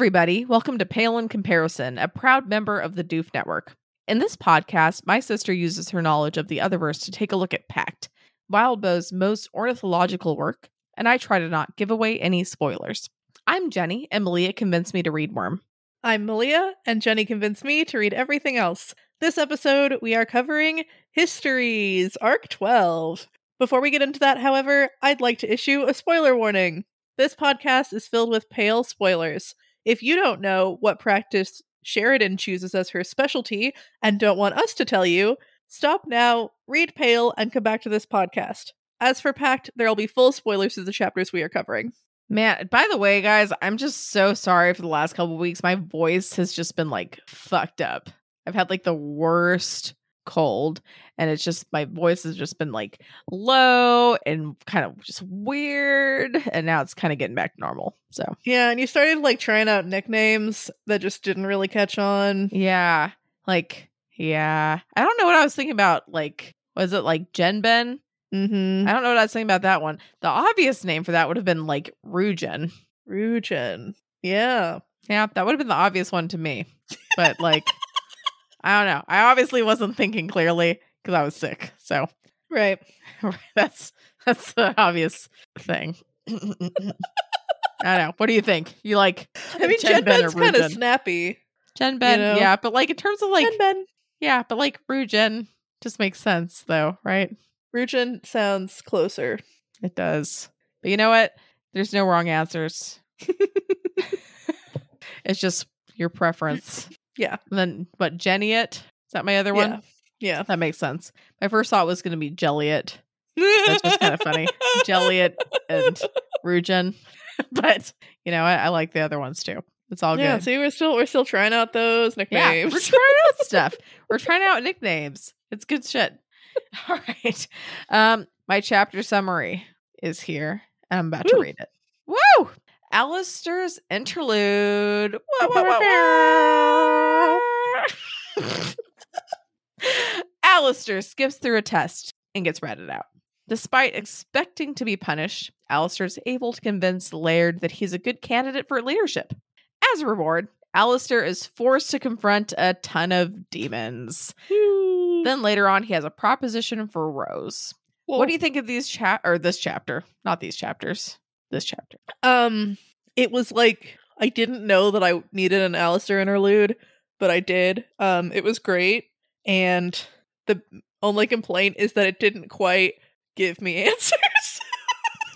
Everybody. Welcome to Pale in Comparison, a proud member of the Doof Network. In this podcast, my sister uses her knowledge of the Otherverse to take a look at Pact, Wildbow's most ornithological work, and I try to not give away any spoilers. I'm Jenny, and Malia convinced me to read Worm. I'm Malia, and Jenny convinced me to read everything else. This episode, we are covering Histories, Arc 12. Before we get into that, however, I'd like to issue a spoiler warning. This podcast is filled with pale spoilers. If you don't know what practice Sheridan chooses as her specialty and don't want us to tell you, stop now, read Pale, and come back to this podcast. As for Pact, there'll be full spoilers to the chapters we are covering. Man, by the way, guys, I'm just so sorry for the last couple weeks. My voice has just been like fucked up. I've had like the worst cold and it's just my voice has just been like low and kind of just weird and now it's kind of getting back to normal so Yeah, and you started like trying out nicknames that just didn't really catch on. yeah like yeah i don't know what i was thinking about like was it like jen ben Mm-hmm. i don't know what i was thinking about that one the obvious name for that would have been like rugen Rugen. Yeah. yeah that would have been the obvious one to me but like i don't know i obviously wasn't thinking clearly because i was sick so Right. that's that's the obvious thing. I don't know. What do you think? You like I mean, Jen Jen Ben Ben's kind of snappy. Jen Ben? know? Yeah, but like in terms of like Jen Ben. yeah, but like Rugen just makes sense though, right? Rugen sounds closer. It does. But you know what? There's no wrong answers. it's just your preference. Yeah. And then what Jenny it? Is that my other one? Yeah. That makes sense. My first thought was gonna be Jelliet. That's just kind of funny. Jelliet and Rugen. but you know, I, I like the other ones too. It's all good. yeah, good. see, we're still we're still trying out those yeah, nicknames. we're trying out stuff. We're trying out nicknames. It's good shit. All right. Um, my chapter summary is here. and I'm about to read it. Woo! Alistair's interlude. Wah. Alistair skips through a test and gets ratted out. Despite expecting to be punished, Alistair is able to convince Laird that he's a good candidate for leadership. As a reward, Alistair is forced to confront a ton of demons. Then later on, he has a proposition for Rose. What do you think of these chat or this chapter? Not these chapters. This chapter. Um, it was like I didn't know that I needed an Alistair interlude, but I did. Um, it was great, and the only complaint is that it didn't quite give me answers.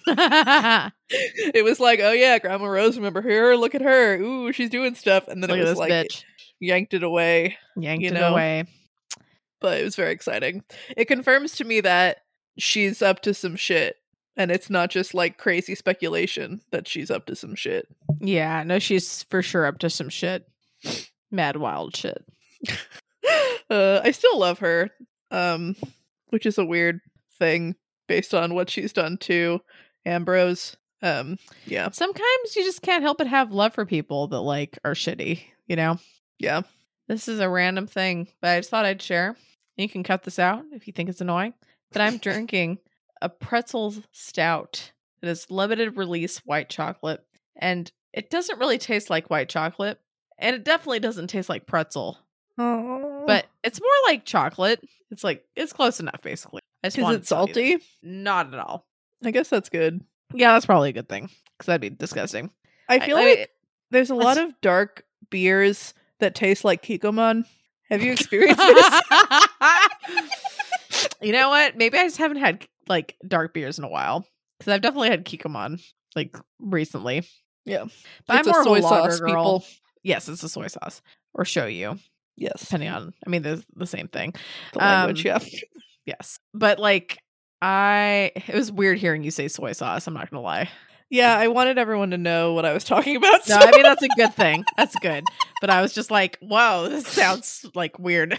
it was like, oh yeah, Grandma Rose, remember her? Look at her. Ooh, she's doing stuff, and then Look it was like bitch. yanked it away. Yanked you it know? away. But it was very exciting. It confirms to me that she's up to some shit. And it's not just like crazy speculation that she's up to some shit. Yeah, no, she's for sure up to some shit. Mad wild shit. uh, I still love her, um, which is a weird thing based on what she's done to Ambrose. Um, yeah, Sometimes you just can't help but have love for people that like are shitty, you know? yeah. This is a random thing, but I just thought I'd share. You can cut this out if you think it's annoying. But I'm drinking a pretzel stout. It is limited release white chocolate. And it doesn't really taste like white chocolate. And it definitely doesn't taste like pretzel. But it's more like chocolate. It's like it's close enough basically. I just is it to tell you that. salty? Not at all. I guess that's good. Yeah, that's probably a good thing. Because that'd be disgusting. I feel I- like there's a lot of dark beers that taste like Kikkoman. Have you experienced this? you know what? Maybe I just haven't had like dark beers in a while because I've definitely had Kikkoman like recently. Yeah. but It's I'm a more soy of a lager sauce, girl. people. Yes, it's a soy sauce or show you. Yes. depending on. I mean, there's the same thing. The language, Um, yeah. Yes, but like I, it was weird hearing you say soy sauce. I'm not gonna lie. Yeah, I wanted everyone to know what I was talking about. No, so- I mean that's a good thing. That's good. But I was just like, whoa, this sounds like weird.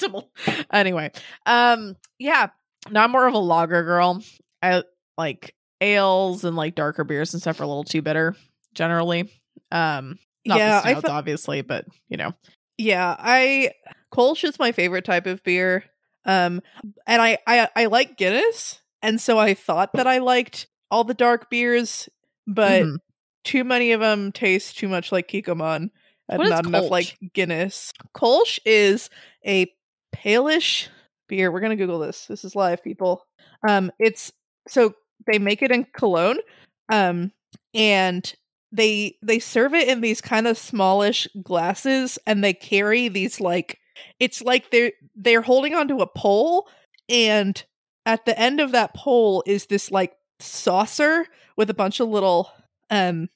anyway, um, yeah. No, I'm more of a lager girl. I like ales and like darker beers and stuff are a little too bitter generally. Um, not yeah, the stouts, fe- obviously, but you know, Yeah, I Kolsch is my favorite type of beer. Um and I I I like Guinness, and so I thought that I liked all the dark beers, but Mhm. too many of them taste too much like Kikkoman and not enough like Guinness. Kolsch is a palish beer. We're gonna Google this. This is live, people. Um, it's so they make it in Cologne, um, and they they serve it in these kind of smallish glasses, and they carry these like it's like they're they're holding onto a pole, and at the end of that pole is this like saucer with a bunch of little um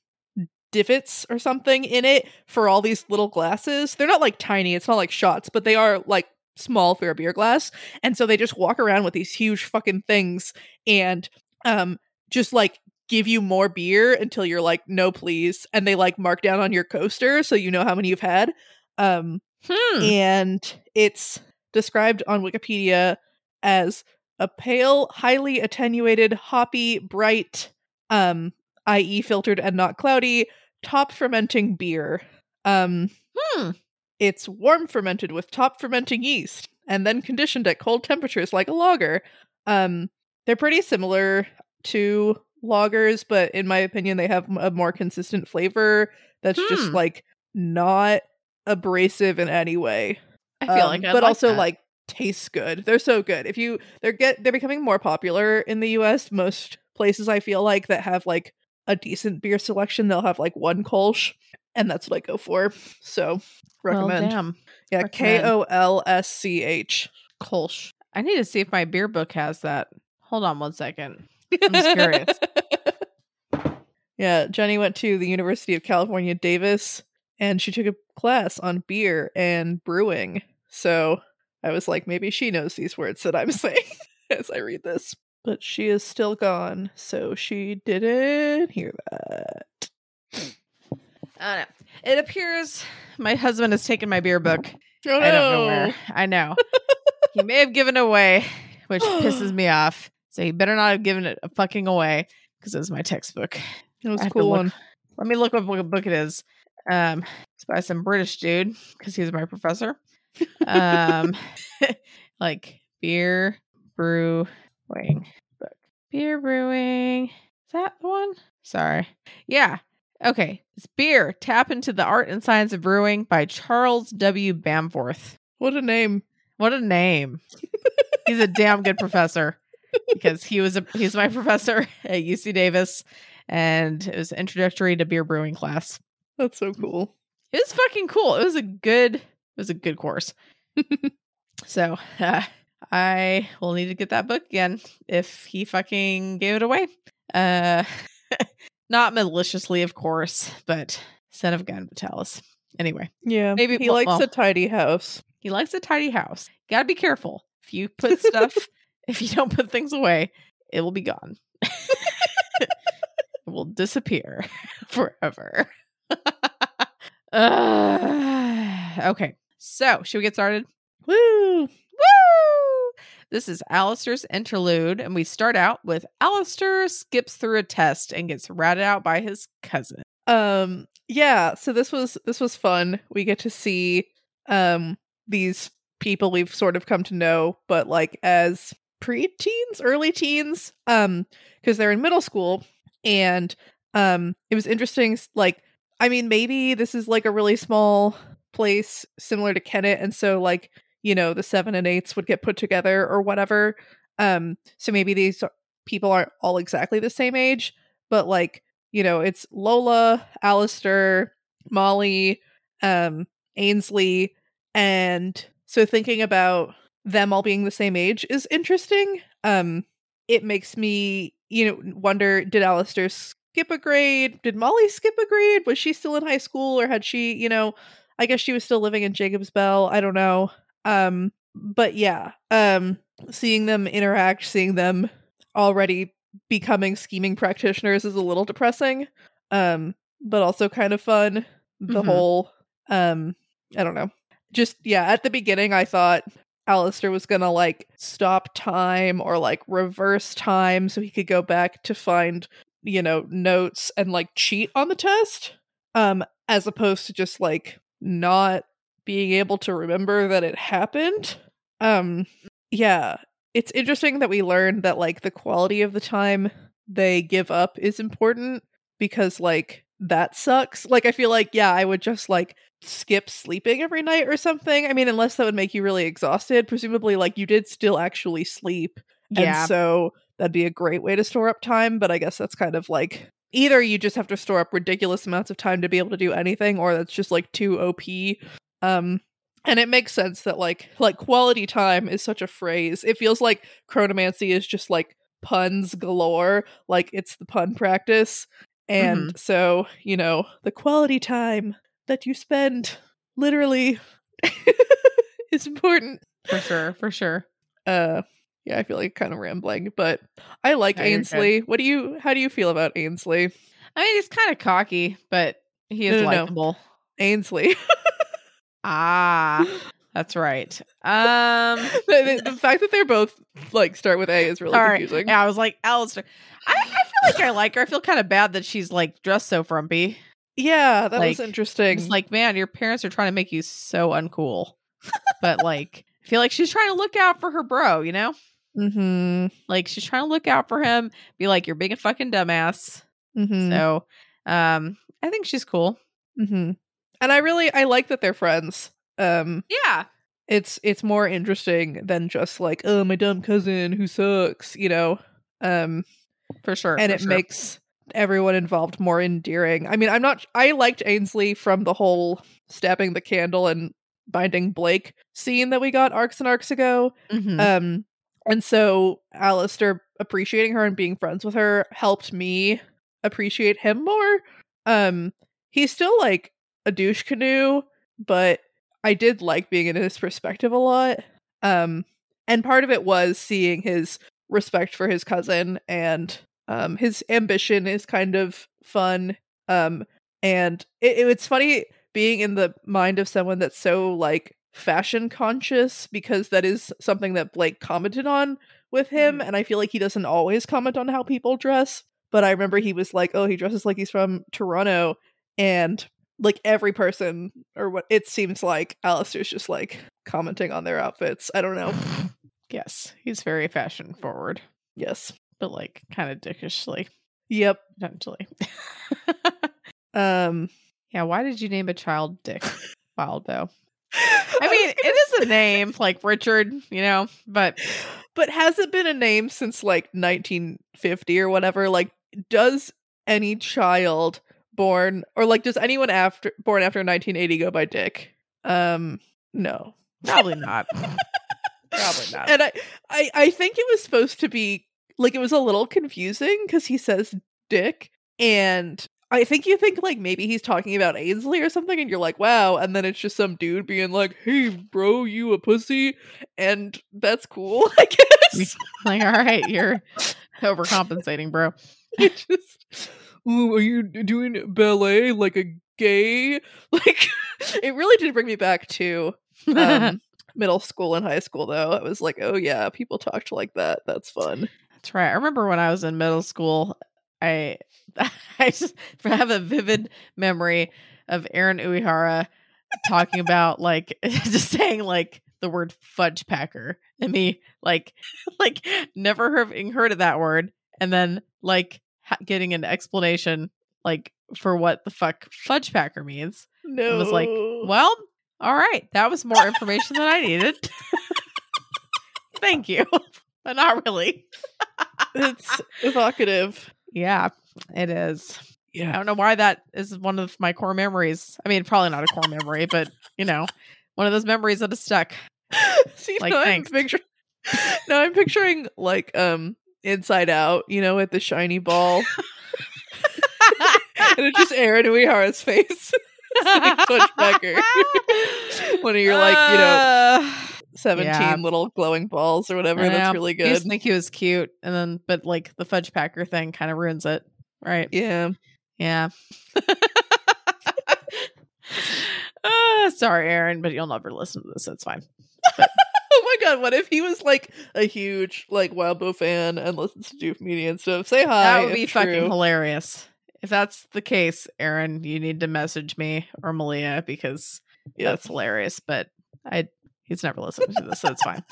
divots or something in it for all these little glasses. They're not like tiny, it's not like shots, but they are like small for a beer glass. And so they just walk around with these huge fucking things and um just like give you more beer until you're like no please and they like mark down on your coaster so you know how many you've had. Um Hmm. and it's described on Wikipedia as a pale, highly attenuated, hoppy, bright, um, i.e., filtered and not cloudy, top fermenting beer. Um, Hmm. It's warm fermented with top fermenting yeast and then conditioned at cold temperatures like a lager. Um, they're pretty similar to lagers, but in my opinion, they have a more consistent flavor that's just Hmm. like not abrasive in any way I feel um, like, I'd but like also that. like tastes good. They're so good. If you they're get they're becoming more popular in the US. Most places I feel like that have like a decent beer selection, they'll have like one Kolsch, and that's what I go for. So Well, recommend. damn. yeah. K O L S C H. Kolsch. I need to see if my beer book has that. Hold on one second. I'm just curious. yeah, Jenny went to the University of California, Davis, and she took a class on beer and brewing. So I was like, maybe she knows these words that I'm saying as I read this. But she is still gone, so she didn't hear that. I don't know. It appears my husband has taken my beer book. Oh, I don't know where. I know. he may have given away, which pisses me off. So he better not have given it a fucking away because it was my textbook. It was I a have to cool one. Let me look up what book it is. Um, it's by some British dude because he's my professor. Um, like beer brewing book. Beer brewing. Is that the one? Sorry. Yeah. Okay. It's beer. Tap into the art and science of brewing by Charles W. Bamforth. What a name. What a name. he's a damn good professor because he was a he's my professor at UC Davis and it was introductory to beer brewing class. That's so cool. It was fucking cool. It was a good it was a good course. so, uh, I will need to get that book again if he fucking gave it away. Uh not maliciously, of course, but son of gun, Vitalis. Anyway, Yeah. Maybe- he well- likes well. a tidy house. he likes a tidy house. Gotta be careful. If you put stuff, if you don't put things away, it will be gone. it will disappear forever. Uh, okay, so should we get started? Woo! Woo! This is Alistair's interlude, and we start out with Alistair skips through a test and gets ratted out by his cousin. Um yeah, so this was this was fun. We get to see um these people we've sort of come to know, but like as pre-teens, early teens, um, because they're in middle school, and um it was interesting like I mean maybe this is like a really small place similar to Kennet, and so like, you know, the seven and eights would get put together or whatever. Um, so maybe these people aren't all exactly the same age, but like you know, it's Lola, Alistair, Molly, um, Ainsley, and so thinking about them all being the same age is interesting. Um, it makes me, you know, wonder did Alistair skip a grade? Did Molly skip a grade? Was she still in high school or had she, you know, I guess she was still living in Jacob's Bell. I don't know. Um, but yeah, um, seeing them interact, seeing them already becoming scheming practitioners is a little depressing um but also kind of fun the Mhm. whole um i don't know just yeah at the beginning i thought Alistair was gonna like stop time or like reverse time so he could go back to find you know notes and like cheat on the test um as opposed to just like not being able to remember that it happened um yeah it's interesting that we learned that like the quality of the time they give up is important because like that sucks. Like I feel like yeah, I would just like skip sleeping every night or something. I mean, unless that would make you really exhausted. Presumably, like you did still actually sleep, Yeah. and so that'd be a great way to store up time. But I guess that's kind of like either you just have to store up ridiculous amounts of time to be able to do anything, or that's just like too OP. Um, and it makes sense that like like quality time is such a phrase. It feels like chronomancy is just like puns galore. Like it's the pun practice. And so, you know, the quality time that you spend literally is important. for sure, for sure. Uh yeah, I feel like kind of rambling, but I like No. Ainsley. What do you how do you feel about Ainsley? I mean, he's kind of cocky, but he is no, no. likable. Ainsley. Ah, that's right. Um, the, the fact that they're both like start with A is really all right. confusing. Yeah, I was like, Alistair. I, I feel like I like her. I feel kind of bad that she's like dressed so frumpy. Yeah, that was interesting. It's like, man, your parents are trying to make you so uncool. but like, I feel like she's trying to look out for her bro, you know? mm-hmm. Like she's trying to look out for him, be like, you're being a fucking dumbass. Mm-hmm. So, um, I think she's cool. mm-hmm. And I really I like that they're friends. Um Yeah. it's it's more interesting than just like, oh my dumb cousin who sucks, you know. Um For sure. and for it sure. makes everyone involved more endearing. I mean, I'm not I liked Ainsley from the whole stabbing the candle and binding Blake scene that we got arcs and arcs ago. Mhm. Um and so Alistair appreciating her and being friends with her helped me appreciate him more. Um he's still like a douche canoe, but I did like being in his perspective a lot. Um and part of it was seeing his respect for his cousin and um his ambition is kind of fun. Um and it, it- it's funny being in the mind of someone that's so like fashion conscious because that is something that Blake commented on with him and I feel like he doesn't always comment on how people dress but I remember he was like oh he dresses like he's from Toronto and like every person or what it seems like Alistair's just like commenting on their outfits. I don't know. Yes, he's very fashion forward, yes. But like kind of dickishly, yep. Potentially. um. Yeah. Why did you name a child Dick Wildbow? I I mean, it is a name like Richard, you know, but but has it been a name since like 1950 or whatever? Like does any child born or like does anyone after born after 1980 go by dick um no probably not. probably not. and I, I i think it was supposed to be like it was a little confusing because he says dick and i think you think like maybe he's talking about ainsley or something and you're like wow and then it's just some dude being like hey bro you a pussy and that's cool i guess like, all right, you're overcompensating, bro. it just Ooh, are you doing ballet like a gay? Like it really did bring me back to um middle school and high school though. I was like oh yeah people talked like that. That's fun. That's right. I remember when I was in middle school, I I just have a vivid memory of Aaron Uehara talking about like just saying like the word fudge packer and me. Like like never having heard of that word. And then like getting an explanation like for what the fuck fudge packer means. no It was like, Well, all right, that was more information than I needed. Thank you, but not really. it's evocative Yeah, it is. Yeah. I don't know why that is one of my core memories. I mean, probably not a core memory, but you know, one of those memories that is stuck. see Like, i'm picturing now i'm picturing like um inside out you know with the shiny ball and it's just aaron uehara's face fudge packer one of your like you know 17 Yeah. little glowing balls or whatever. I That's really I used good. to think he was cute, and then but like the fudge packer thing kind of ruins it, right? Yeah. Yeah. uh, sorry, Aaron, but you'll never listen to this. It's fine. My god, what if he was like a huge like Wildbow fan and listens to Doof Media and stuff? Say hi. that would be if fucking true. hilarious. If that's the case, Aaron, you need to message me or Malia because Yeah. that's hilarious. But I he's never listened to this, so it's fine.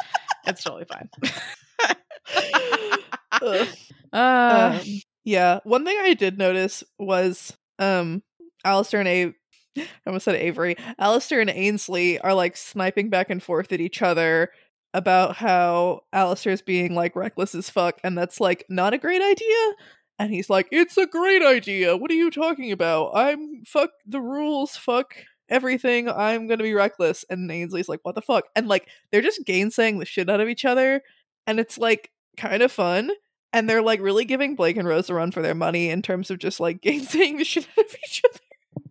it's totally fine. Uh, Um, yeah. One thing I did notice was um Alistair and A I almost said Avery. Alistair and Ainsley are like sniping back and forth at each other about how Alistair's being like reckless as fuck, and that's like not a great idea. And he's like, It's a great idea. What are you talking about? I'm fuck the rules, fuck everything. I'm gonna be reckless. And Ainsley's like, What the fuck? And like they're just gainsaying the shit out of each other. And it's like kind of fun. And they're like really giving Blake and Rose a run for their money in terms of just like gainsaying the shit out of each other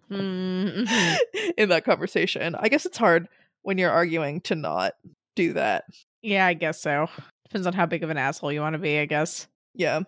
Mhm. in that conversation. I guess it's hard when you're arguing to not do that. Yeah, I guess so. Depends on how big of an asshole you want to be, I guess. Yeah.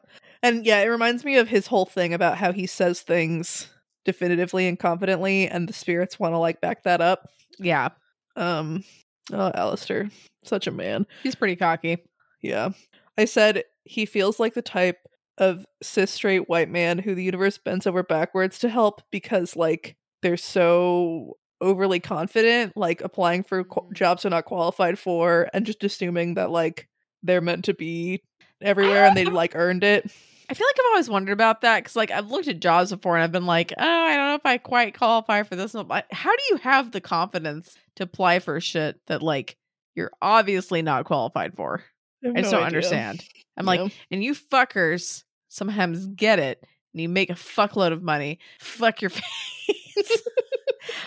And yeah, it reminds me of his whole thing about how he says things definitively and confidently and the spirits want to like back that up. Yeah, Um oh Alistair, such a man. he's pretty cocky. Yeah. I said he feels like the type of cis straight white man who the universe bends over backwards to help because like they're so overly confident, like applying for qu- mm-hmm. jobs they're not qualified for and just assuming that like they're meant to be everywhere and they like earned it. I feel like I've always wondered about that because, like, I've looked at jobs before and I've been like, oh, I don't know if I quite qualify for this. How do you have the confidence to apply for shit that, like, you're obviously not qualified for? have I just no don't idea. understand. I'm Yeah. like, and you fuckers sometimes get it and you make a fuckload of money. Fuck your face.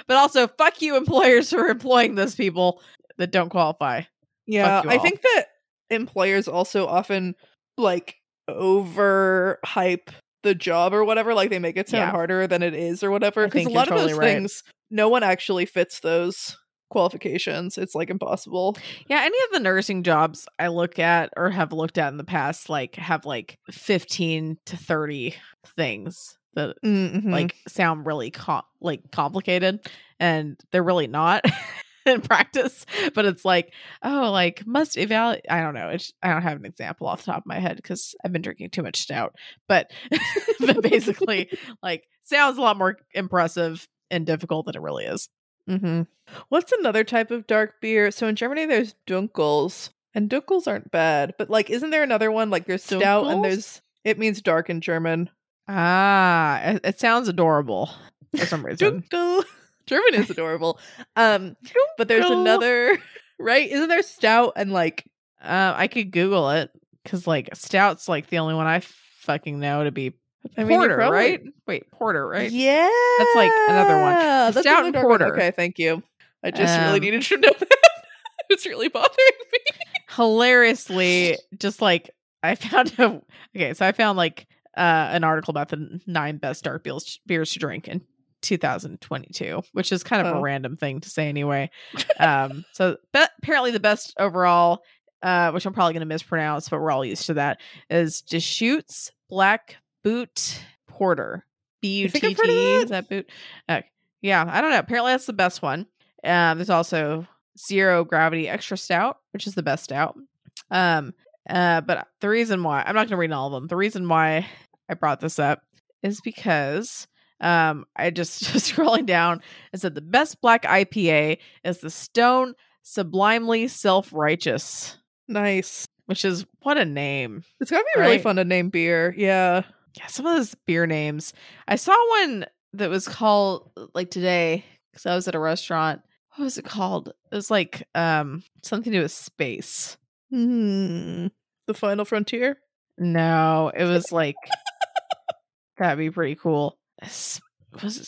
But also, fuck you, employers, for employing those people that don't qualify. Yeah, I think that employers also often like overhype the job or whatever. Like they make it sound Yeah. harder than it is or whatever. Because a lot of those right. things, no one actually fits those qualifications. It's like impossible. Yeah, any of the nursing jobs I look at or have looked at in the past, like, have like 15 to 30 things that Mhm. like sound really com- like complicated and they're really not in practice but it's like oh like must evaluate i don't know it's, i don't have an example off the top of my head because i've been drinking too much stout but but basically like sounds a lot more impressive and difficult than it really is mm-hmm. What's another type of dark beer? So in Germany, there's Dunkels, and Dunkels aren't bad. But like, isn't there another one? Like, there's stout, and there's it means dark in German. Ah it, it sounds adorable for some reason German is adorable. Um, but there's another right? Isn't there stout and like uh, i could google it because like stout's like the only one i fucking know to be I mean, porter probably- right wait porter right Yeah, That's, like, another one. That's Stout and dark one. porter. Okay, thank you. I just really Um, needed to know that. it's really bothering me. hilariously just like i found a okay so i found like uh an article about the nine best dark beers beers to drink in 2022 which is kind of Oh. a random thing to say anyway. Um so but apparently the best overall uh which i'm probably going to mispronounce but we're all used to that is deschutes black boot porter. Heard of b-u-t-t that. is that? boot? Uh, yeah i don't know. Apparently that's the best one. Um there's also zero gravity extra stout which is the best stout. Um uh but the reason why i'm not going to read all of them the reason why i brought this up is because um i just scrolling down it said the best black ipa is the stone sublimely self-righteous Nice. which is what a name It's gotta be really fun to name beer. Yeah. yeah some of those beer names i saw one that was called like today because i was at a restaurant what was it called it was like um something to do with space Hmm. The final frontier. no it was like that'd be pretty cool was it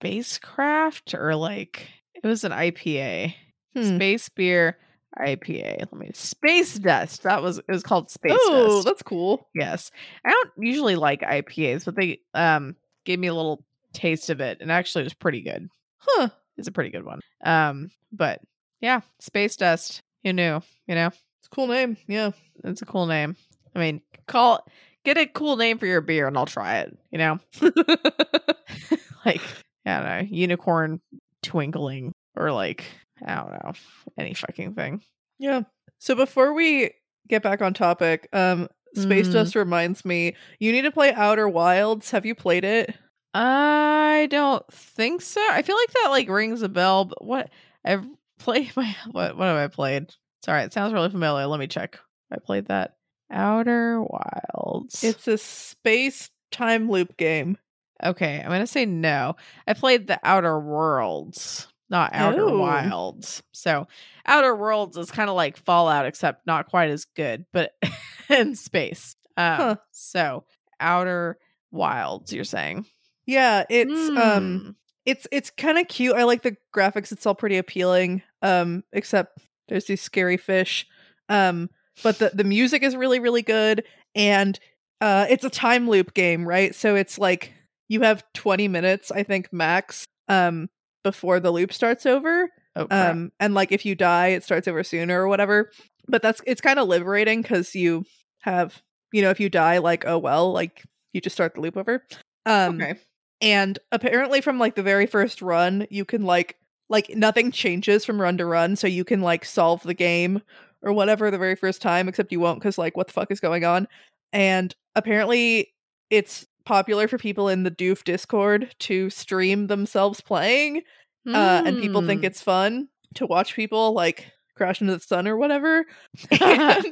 spacecraft or like it was an ipa Hmm. space beer ipa let me space dust that was it was called space oh, dust that's cool. Yes. I don't usually like IPAs, but they um gave me a little taste of it and actually it was pretty good. Huh. It's a pretty good one. Um but yeah, Space Dust. You knew, you know. It's a cool name. Yeah. It's a cool name. I mean, call get a cool name for your beer and I'll try it, you know. like, I don't know, unicorn twinkling or like I don't know, any fucking thing. yeah. So before we get back on topic, um, Space Mhm. Dust reminds me you need to play Outer Wilds. Have you played it? I don't think so. I feel like that like rings a bell, but what I've played my what what have I played? Sorry, it sounds really familiar. Let me check. I played that Outer Wilds. It's a space time loop game. Okay, I'm gonna say no. I played the Outer Worlds, not Outer Oh. Wilds. So Outer Worlds is kind of like Fallout, except not quite as good, but in space. Um, Huh. So Outer Wilds, you're saying? Yeah, it's um Hmm. it's it's kind of cute. I like the graphics. It's all pretty appealing. Um, except there's these scary fish. Um, but the the music is really really good, and uh, it's a time loop game, right? So it's like you have 20 minutes, I think max, um, before the loop starts over. Oh. Um, and like if you die, it starts over sooner or whatever. But that's it's kind of liberating because you have you know if you die, like oh well, like you just start the loop over. Um, okay. and apparently from like the very first run you can like like nothing changes from run to run so you can like solve the game or whatever the very first time except you won't because like what the fuck is going on. And apparently it's popular for people in the doof discord to stream themselves playing uh, and people think Hmm. it's fun to watch people like crash into the sun or whatever. And,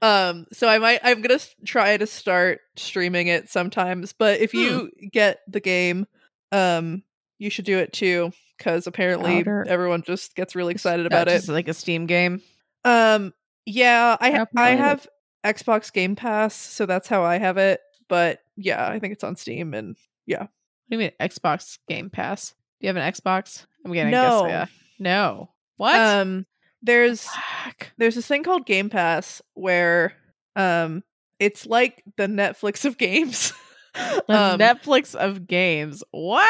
um so i might i'm gonna try to start streaming it sometimes but if you get the game um you should do it too because apparently Outer- everyone just gets really excited about it just like a Steam game. um yeah i ha- i have xbox game pass so that's how i have it but yeah i think it's on steam and yeah. What do you mean Xbox Game Pass? Do you have an Xbox? I'm getting No. guess. Yeah. No. What? um there's Fuck. there's this thing called game pass where um it's like the netflix of games The Um, Netflix of games. What?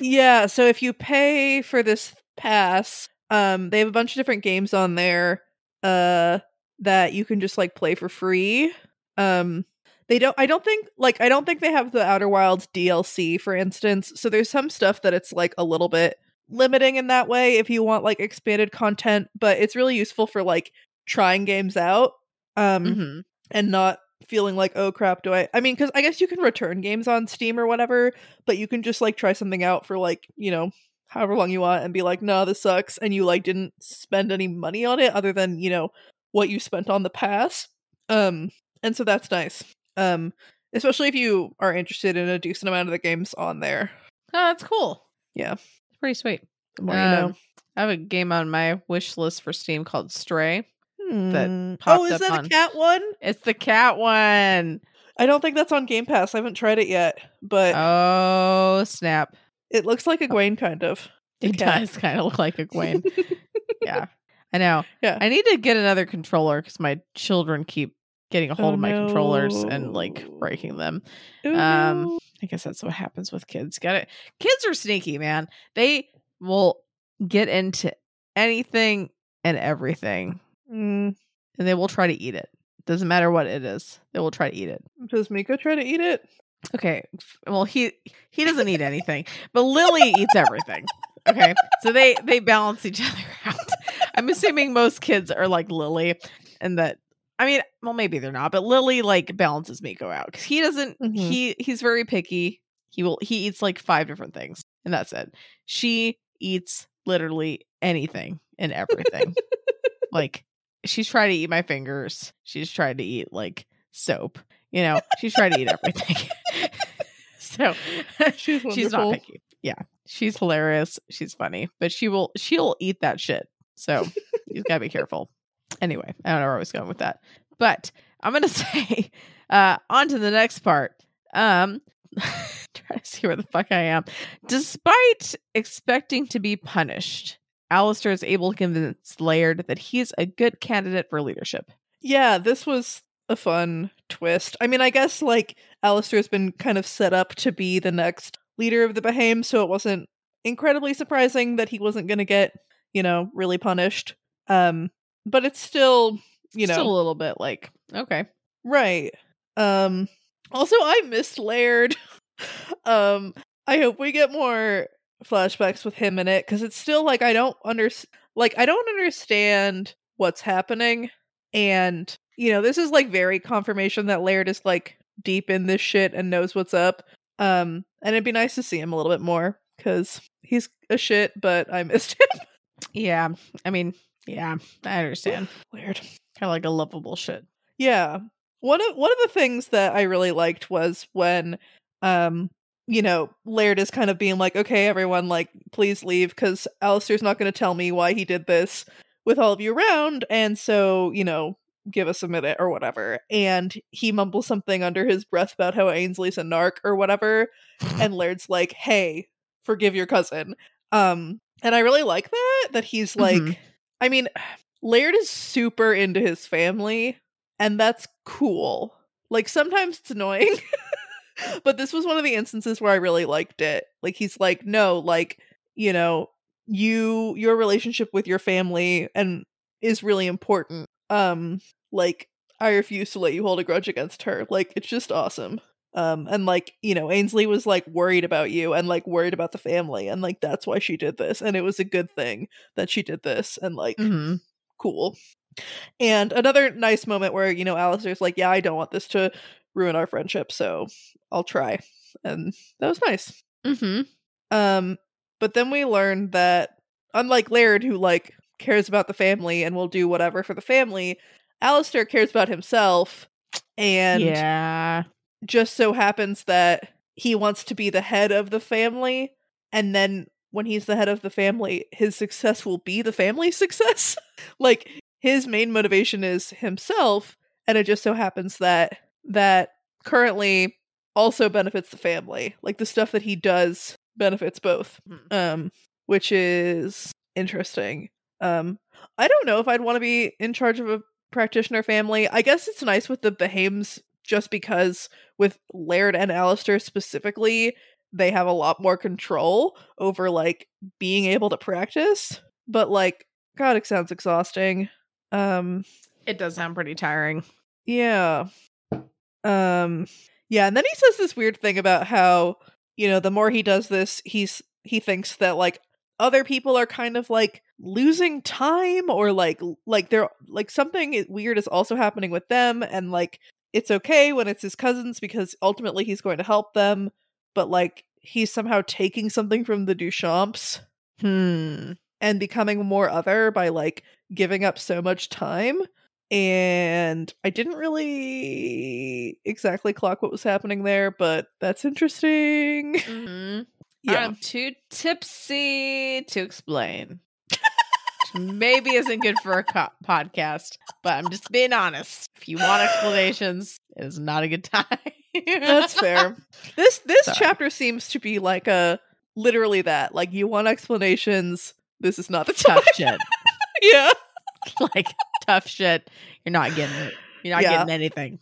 Yeah, so if you pay for this pass, um they have a bunch of different games on there uh that you can just like play for free. Um they don't I don't think like I don't think they have the Outer Wilds DLC for instance. So there's some stuff that it's like a little bit limiting in that way if you want like expanded content, but it's really useful for like trying games out. Um Mhm. and not feeling like oh crap do i i mean because i guess you can return games on steam or whatever but you can just like try something out for like you know however long you want and be like no this sucks and you like didn't spend any money on it other than you know what you spent on the pass um and so that's nice um especially if you are interested in a decent amount of the games on there Oh, that's cool. Yeah. It's pretty sweet. the more you know Um, I have a game on my wish list for Steam called Stray. That Hmm. popped oh is that on- a cat one It's the cat one. i don't think that's on game pass i haven't tried it yet but Oh, snap. it looks like a Gwaine kind of The It cat. does kind of look like a Gwen. yeah. I know. Yeah. I need to get another controller because my children keep getting a hold Oh, of my controllers and like breaking them. Ooh, Um. I guess that's what happens with kids. Got it. Kids are sneaky, man. They will get into anything and everything, Mm, and they will try to eat it. Doesn't matter what it is. They will try to eat it. does Miko try to eat it? Okay. Well, he he doesn't eat anything, but Lily eats everything. Okay. So they they balance each other out. I'm assuming most kids are like Lily, and that I mean, well, maybe they're not, but Lily like balances Miko out because he doesn't. Mhm. He he's very picky. He will he eats like five different things, and that's it. She eats literally anything and everything. like she's tried to eat my fingers. She's tried to eat like soap. You know, she's tried to eat everything. so She's she's not picky. Yeah. She's hilarious. She's funny. But she will she'll eat that shit. So you gotta be careful. Anyway, I don't know where I was going with that. But I'm gonna say uh on to the next part. Um try to see where the fuck I am. Despite expecting to be punished, Alistair is able to convince Laird that he's a good candidate for leadership. Yeah, this was a fun twist. I mean, I guess like Alistair's been kind of set up to be the next leader of the Behaim, so it wasn't incredibly surprising that he wasn't going to get, you know, really punished. Um, but it's still, you know, Still a little bit like, okay. right. Um, also, I missed Laird. um, I hope we get more flashbacks with him in it because it's still like I don't under like I don't understand what's happening, and you know this is like very confirmation that Laird is like deep in this shit and knows what's up. Um, and it'd be nice to see him a little bit more because he's a shit, but I missed him. Yeah. I mean, yeah, I understand. Laird. Kind of like a lovable shit. Yeah. one of one of the things that I really liked was when um you know, Laird is kind of being like, okay, everyone, like, please leave because Alistair's not going to tell me why he did this with all of you around. And so, you know, give us a minute or whatever. And he mumbles something under his breath about how Ainsley's a narc or whatever. and Laird's like, hey, forgive your cousin. Um, and I really like that, that he's like, Mhm. I mean, Laird is super into his family, and that's cool. Like, sometimes it's annoying. but this was one of the instances where I really liked it. Like he's like, no, like, you know, you your relationship with your family and is really important. Um, like, I refuse to let you hold a grudge against her. Like, it's just awesome. Um, and like, you know, Ainsley was like worried about you and like worried about the family, and like that's why she did this. And it was a good thing that she did this, and like hmm cool. And another nice moment where, you know, Alistair's like, Yeah, I don't want this to ruin our friendship, so I'll try. And that was nice. hmm Um, but then we learned that unlike Laird, who like cares about the family and will do whatever for the family, Alistair cares about himself and yeah. just so happens that he wants to be the head of the family and then when he's the head of the family his success will be the family's success like his main motivation is himself and it just so happens that that currently also benefits the family like the stuff that he does benefits both Hmm. um which is interesting um i don't know if i'd want to be in charge of a practitioner family i guess it's nice with the behaims just because with laird and Alistair specifically they have a lot more control over like being able to practice but like god it sounds exhausting um It does sound pretty tiring. yeah. Um yeah, and then he says this weird thing about how, you know, the more he does this, he's he thinks that like other people are kind of like losing time or like like they're like something weird is also happening with them and like it's okay when it's his cousins because ultimately he's going to help them, but like he's somehow taking something from the Duchamps Hmm. and becoming more other by like giving up so much time and i didn't really exactly clock what was happening there but that's interesting hmm yeah I'm too tipsy to explain. Maybe isn't good for a co- podcast, but I'm just being honest. If you want explanations, it is not a good time. that's fair this this Sorry. chapter seems to be like a literally that like you want explanations this is not the time tough shit. yeah like tough shit. You're not getting it. You're not Yeah. getting anything.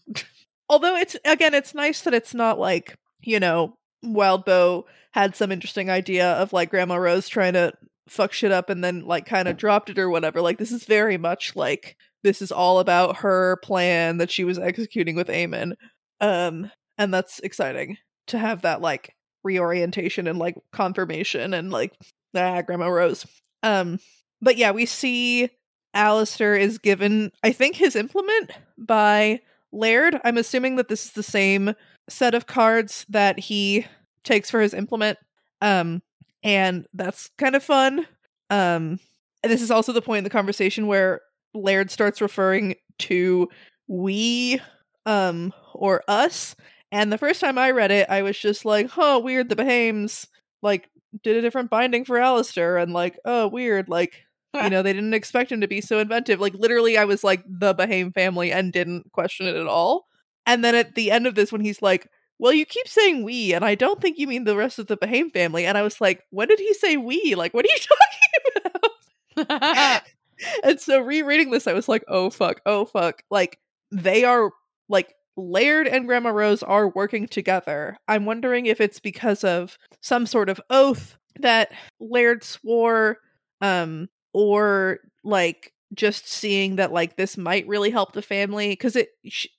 although it's again it's nice that it's not like you know Wildbow had some interesting idea of like grandma rose trying to fuck shit up and then like kind of dropped it or whatever like this is very much like this is all about her plan that she was executing with Eamon. um and that's exciting to have that like reorientation and like confirmation and like ah grandma rose um but yeah we see Alistair is given I think his implement by Laird. I'm assuming that this is the same set of cards that he takes for his implement. Um, and that's kind of fun. Um, and this is also the point in the conversation where Laird starts referring to we, um, or us. And the first time I read it, I was just like, huh, weird, the Behaims, like, did a different binding for Alistair, and like, oh, weird, like, you know, they didn't expect him to be so inventive. Like literally, I was like the Behaim family and didn't question it at all. And then at the end of this, when he's like, "Well, you keep saying we, and I don't think you mean the rest of the Behaim family," and I was like, "When did he say we? Like, what are you talking about?" and so rereading this, I was like, "Oh fuck, oh fuck!" Like they are like Laird and Grandma Rose are working together. I'm wondering if it's because of some sort of oath that Laird swore um or like just seeing that like this might really help the family because it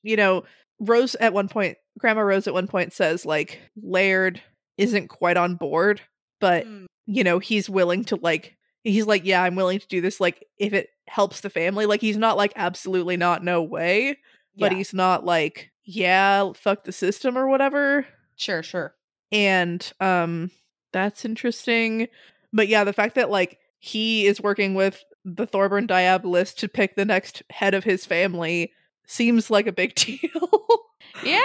you know rose at one point grandma rose at one point says like laird isn't quite on board but Mm. you know he's willing to like he's like yeah i'm willing to do this like if it helps the family like he's not like absolutely not no way but Yeah. he's not like yeah fuck the system or whatever sure, sure. and um that's interesting but yeah the fact that like he is working with the thorburn diabolist to pick the next head of his family seems like a big deal. Yeah.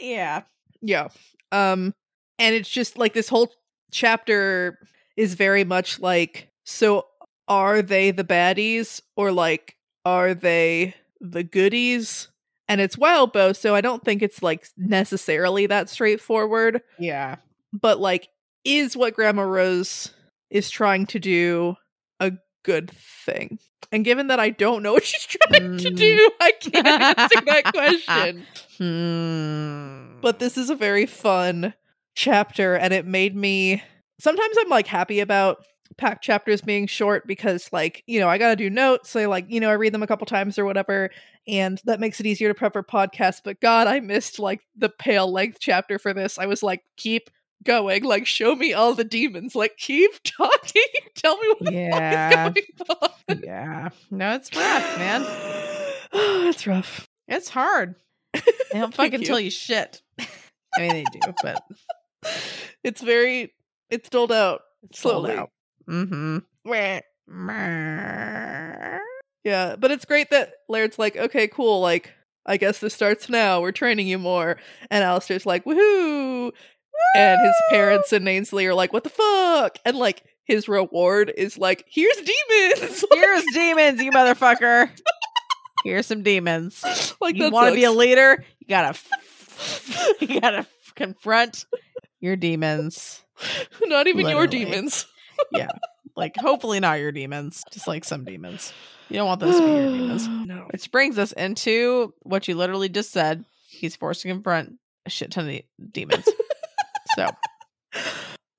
Yeah. yeah. Um and it's just like this whole chapter is very much like so are they the baddies or like are they the goodies? And it's Wildbow, so I don't think it's like necessarily that straightforward. Yeah. but like is what grandma rose is trying to do a good thing and given that i don't know what she's trying to Mm. do i can't answer that question Hmm. but this is a very fun chapter and it made me sometimes i'm like happy about pack chapters being short because like you know i gotta do notes so like you know i read them a couple times or whatever and that makes it easier to prep for podcasts but god i missed like the pale length chapter for this i was like keep going like show me all the demons like keep talking tell me what yeah. the fuck is going Yeah. No, it's rough, man. on it's rough It's hard. They don't fucking you. tell you shit. I mean, they do, but it's very it's doled out it's slowly out. Mm-hmm. Yeah, but it's great that Laird's like, okay, cool, like, I guess this starts now. We're training you more. And Alistair's like, woohoo! And his parents and Ainsley are like, what the fuck? And like, his reward is like, here's demons! Here's demons, you motherfucker. Here's some demons. like, you want to be a leader? You gotta, f- you gotta confront your demons. Not even your demons. yeah." Like, hopefully not your demons, just like some demons. You don't want those to be your demons. no. Which brings us into what you literally just said. He's forced to confront a shit ton of demons. So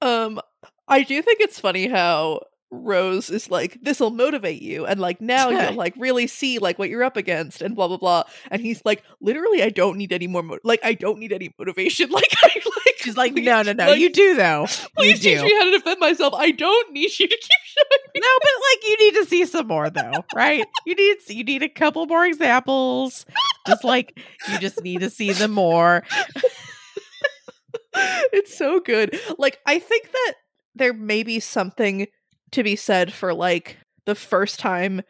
Um, I do think it's funny how Rose is like, "This'll motivate you," and like now you'll like really see like what you're up against, and blah blah blah. And he's like, "Literally, I don't need any more. Mo- like, I don't need any motivation. Like, I like." she's like, no, no, no, like, you do though. You Please do. teach me how to defend myself. I don't need you to keep showing me. No, but like you need to see some more though, right? You need you need a couple more examples. Just like you just need to see them more. It's so good. Like, I think that there may be something to be said for like the first time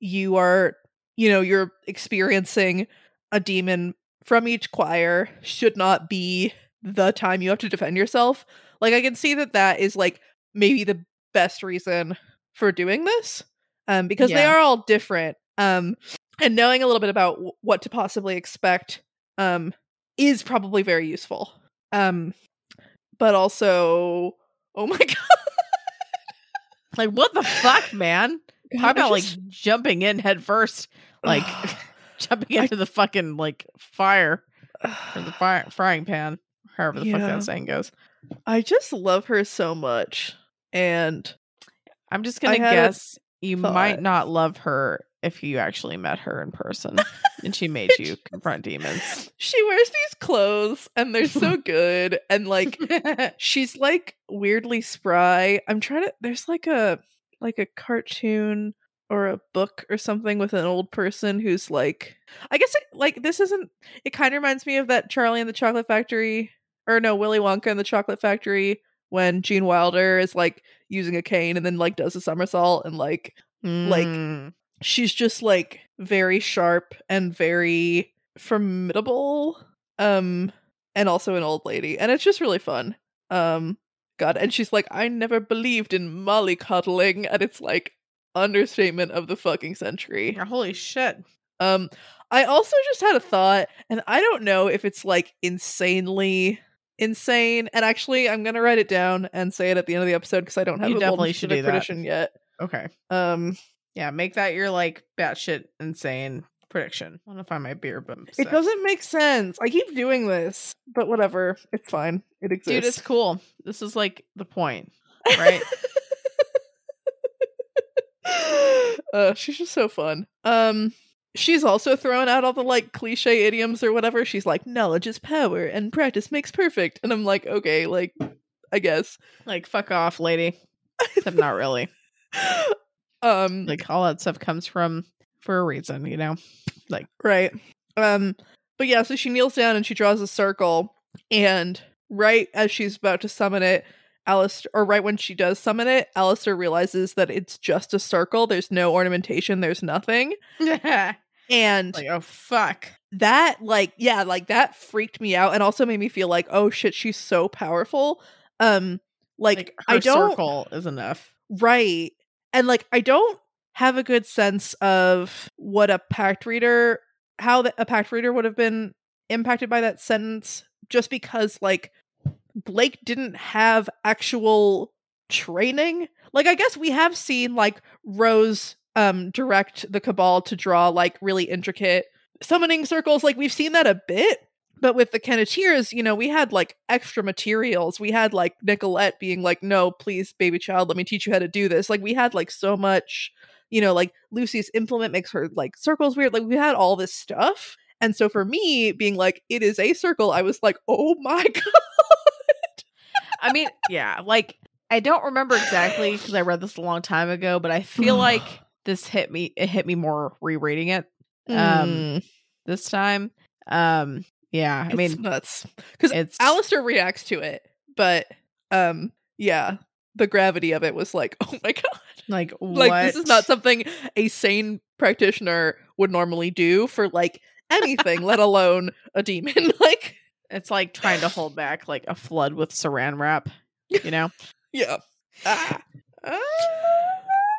you are, you know, you're experiencing a demon from each choir should not be the time you have to defend yourself. Like, I can see that that is like maybe the best reason for doing this, um, because they are all different. Um, and knowing a little bit about w- what to possibly expect, um, is probably very useful. Um, but also, oh my god, Like what the fuck, man? God, Talk I about like jumping in head first, like jumping I- into the fucking like fire or the fire frying pan, however the fuck that saying goes. I just love her so much, and I'm just gonna I guess you might not love her if you actually met her in person and she made you confront demons. she wears these clothes, and they're so good, and like she's like weirdly spry. I'm trying to. There's like a like a cartoon or a book or something with an old person who's like. I guess it, like this isn't. It kind of reminds me of that Charlie and the Chocolate Factory, or no, Willy Wonka and the Chocolate Factory when Gene Wilder is like using a cane and then like does a somersault and like Like, Mm. She's just like very sharp and very formidable um and also an old lady and it's just really fun um god and she's like i never believed in mollycoddling and it's like understatement of the fucking century holy shit. um i also just had a thought and i don't know if it's like insanely insane and actually i'm gonna write it down and say it at the end of the episode because i don't have You a definitely should do that. prediction yet Okay. um Yeah, make that your like batshit insane prediction. I want to find my beer, but It doesn't make sense. I keep doing this, but whatever. It's fine. It exists. Dude, it's cool. This is like the point, right? uh, she's just so fun. Um, she's also throwing out all the like cliche idioms or whatever. She's like, "Knowledge is power, and practice makes perfect." And I'm like, okay, like, I guess. like fuck off, lady. Except not really. um, Like all that stuff comes from for a reason, you know. Like right. Um, but yeah, so she kneels down and she draws a circle, and right as she's about to summon it, Alistair, or right when she does summon it, Alistair realizes that it's just a circle. There's no ornamentation. There's nothing. And like, oh fuck. that like yeah like that freaked me out and also made me feel like oh shit she's so powerful um like, Like i don't circle is enough. right and like i don't have a good sense of what a pact reader how the, a pact reader would have been impacted by that sentence just because like blake didn't have actual training. Like i guess we have seen like rose um direct the cabal to draw like really intricate summoning circles. Like we've seen that a bit but with the Kenneteers, you know, we had like extra materials. We had like Nicolette being like, no, please, baby child, let me teach you how to do this. Like, we had like so much, you know, like Lucy's implement makes her like circles weird. Like, we had all this stuff. And so for me, being like, it is a circle, I was like, oh my God. I mean, yeah, like I don't remember exactly because I read this a long time ago, but I feel like this hit me. It hit me more rereading it Um, Mm, this time. Um, yeah, I it's mean, nuts. Because it's Alistair reacts to it, but um, yeah, the gravity of it was like, oh my God. like like this is not something a sane practitioner would normally do for like anything let alone a demon like It's like trying to hold back like a flood with saran wrap. You know? yeah ah. Ah.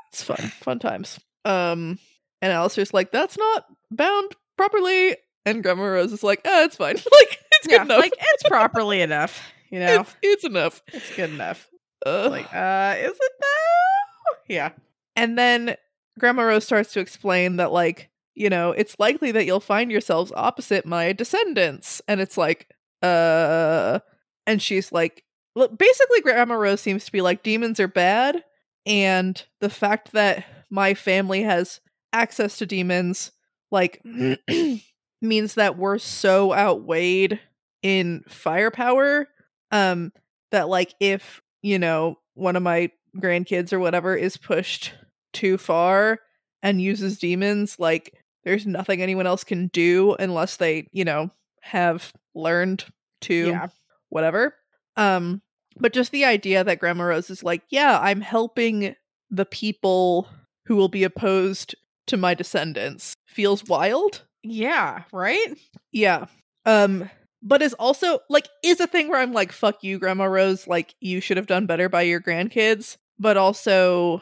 it's fun fun times um and alistair's like that's not bound properly and grandma rose is like ah it's fine like it's good yeah, enough like it's properly enough. You know, it's, it's enough it's good enough. Ugh. Like, uh, is it though? Yeah. And then Grandma Rose starts to explain that, like, you know, it's likely that you'll find yourselves opposite my descendants. And it's like, uh, and she's like, look, basically, Grandma Rose seems to be like, demons are bad. And the fact that my family has access to demons, like, means that we're so outweighed in firepower, um, that, like, if, you know, one of my grandkids or whatever is pushed too far and uses demons, like there's nothing anyone else can do unless they, you know, have learned to Yeah. whatever. Um but just the idea that Grandma Rose is like, yeah, I'm helping the people who will be opposed to my descendants feels wild. Yeah, right? Yeah. Um but is also like is a thing where I'm like fuck you grandma Rose like you should have done better by your grandkids but also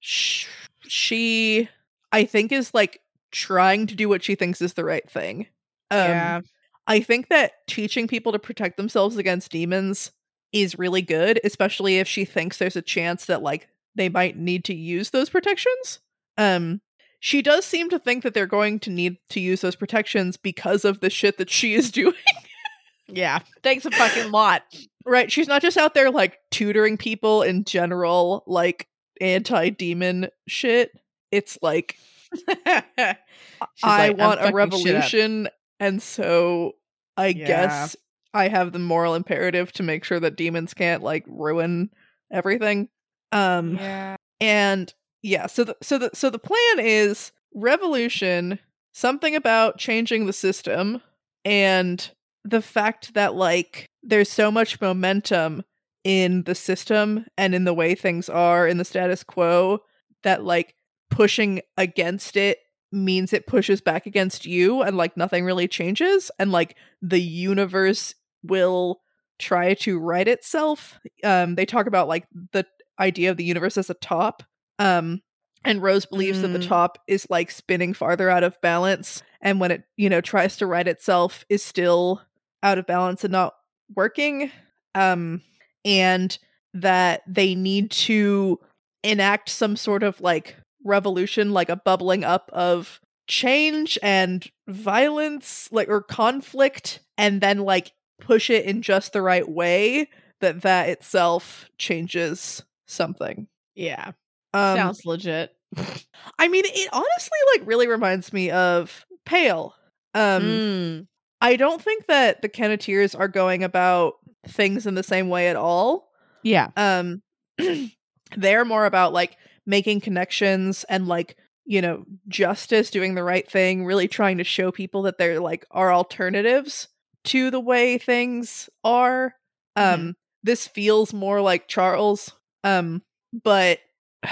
sh- she I think is like trying to do what she thinks is the right thing. Um yeah. I think that teaching people to protect themselves against demons is really good, especially if she thinks there's a chance that like they might need to use those protections. Um she does seem to think that they're going to need to use those protections because of the shit that she is doing. Yeah. Thanks a fucking lot. right? She's not just out there like tutoring people in general like anti-demon shit. It's like I like, "I'm want a fucking shit up." revolution and so I Yeah. guess I have the moral imperative to make sure that demons can't like ruin everything. Um Yeah. and yeah, so the so the so the plan is revolution, something about changing the system and the fact that like there's so much momentum in the system and in the way things are in the status quo that like pushing against it means it pushes back against you and like nothing really changes and like the universe will try to right itself. Um they talk about like the idea of the universe as a top um and rose believes that the Mm. top is like spinning farther out of balance and when it you know tries to right itself is still out of balance and not working um and that they need to enact some sort of like revolution like a bubbling up of change and violence like or conflict and then like push it in just the right way that that itself changes something Yeah. Um Sounds legit. i mean it honestly like really reminds me of pale um Mm. I don't think that the Kenneteers are going about things in the same way at all. Yeah. Um they're more about like making connections and like, you know, justice, doing the right thing, really trying to show people that there like are alternatives to the way things are. Um this feels more like Charles. Um but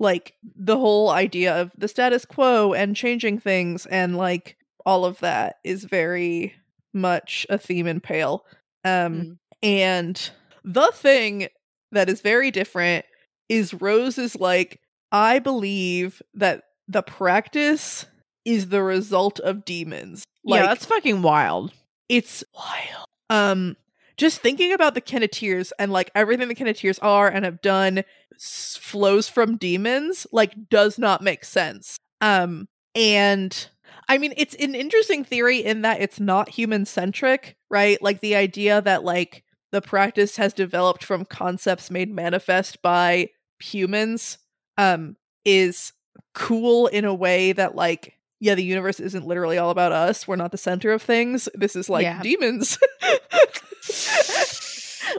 like the whole idea of the status quo and changing things and like all of that is very much a theme in Pale. Um Mm. and the thing that is very different is Rose is like, I believe that the practice is the result of demons. Like yeah, that's fucking wild. it's wild. Um just thinking about the Kenneteers and like everything the Kenneteers are and have done s- flows from demons like does not make sense. Um and I mean it's an interesting theory in that it's not human centric, right? Like the idea that like the practice has developed from concepts made manifest by humans um is cool in a way that like yeah, the universe isn't literally all about us. We're not the center of things. This is like Yeah. demons.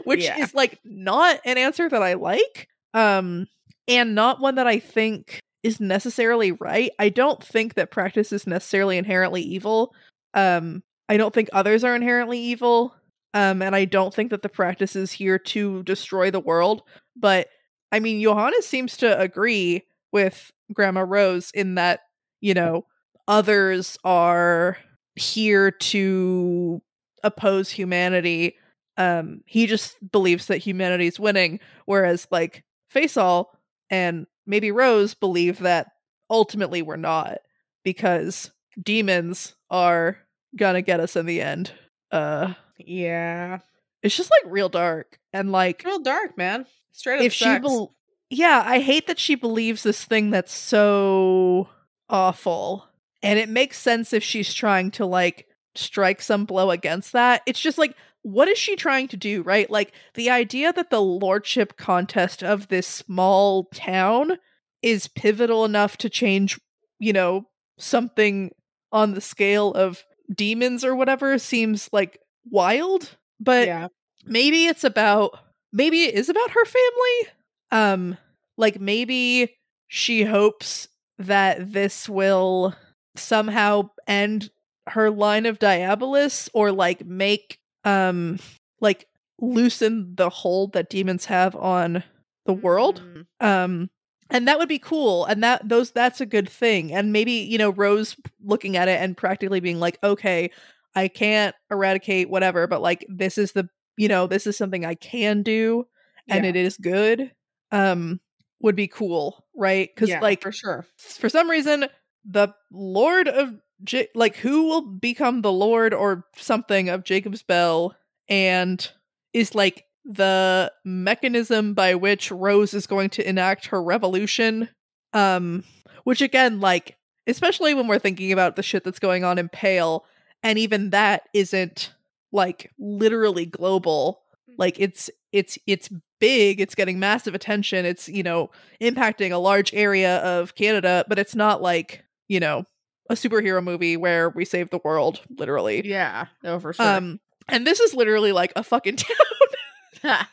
Which Yeah. is like not an answer that I like. Um and not one that I think is necessarily right. I don't think that practice is necessarily inherently evil. Um I don't think others are inherently evil. Um and I don't think that the practice is here to destroy the world, but I mean Johannes seems to agree with Grandma Rose in that, you know, others are here to oppose humanity. Um, he just believes that humanity's winning, whereas like Faysal and maybe Rose believe that ultimately we're not, because demons are gonna get us in the end. Uh Yeah. it's just like real dark and like Real dark, man. Straight up if she bel yeah i hate that she believes this thing that's so awful and it makes sense if she's trying to like strike some blow against that. It's just like what is she trying to do right? Like the idea that the lordship contest of this small town is pivotal enough to change you know something on the scale of demons or whatever seems like wild but yeah. maybe it's about maybe it is about her family. Um like maybe she hopes that this will somehow end her line of diabolus or like make um like loosen the hold that demons have on the world Mm. um and that would be cool and that those that's a good thing and maybe you know rose looking at it and practically being like okay i can't eradicate whatever but like this is the you know this is something i can do and Yeah. it is good um would be cool right because Yeah, like for sure. for some reason the lord of J- like who will become the lord or something of jacob's bell and is like the mechanism by which rose is going to enact her revolution um which again like especially when we're thinking about the shit that's going on in pale and even that isn't like literally global. Like it's it's it's big it's getting massive attention it's you know impacting a large area of canada but it's not like you know a superhero movie where we save the world literally Yeah. No, for sure. um and this is literally like a fucking town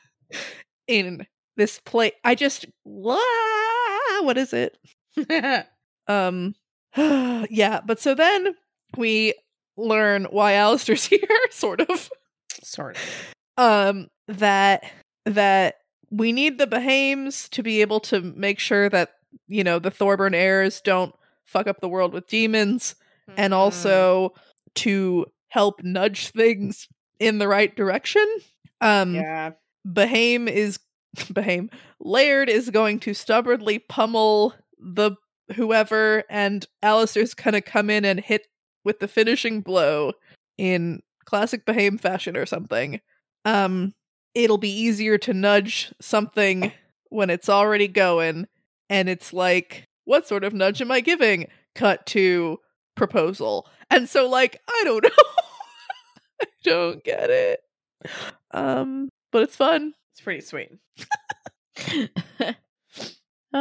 in this place i just what is it um yeah but so then we learn why Alistair's here sort of sort of. um that that we need the Behaims to be able to make sure that you know the Thorburn heirs don't fuck up the world with demons and Mm. also to help nudge things in the right direction um yeah. Behaim is Behaim Laird is going to stubbornly pummel the whoever and Alistair's gonna come in and hit with the finishing blow in classic Behaim fashion or something. Um it'll be easier to nudge something when it's already going and it's like what sort of nudge am I giving? Cut to proposal. And so like I don't know. I don't get it. Um but it's fun. It's pretty sweet. uh,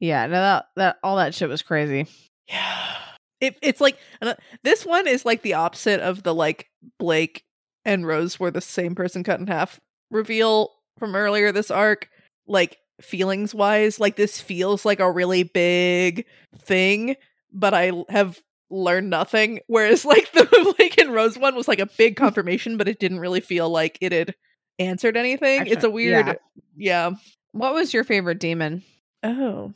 yeah, no, that that all that shit was crazy. Yeah. It, it's like uh, this one is like the opposite of the like Blake and Rose were the same person cut in half reveal from earlier this arc. Like feelings wise, like this feels like a really big thing, but I have learned nothing. Whereas like the Blake and Rose one was like a big confirmation, but it didn't really feel like it had answered anything. it's a weird yeah. yeah. What was your favorite demon? Oh.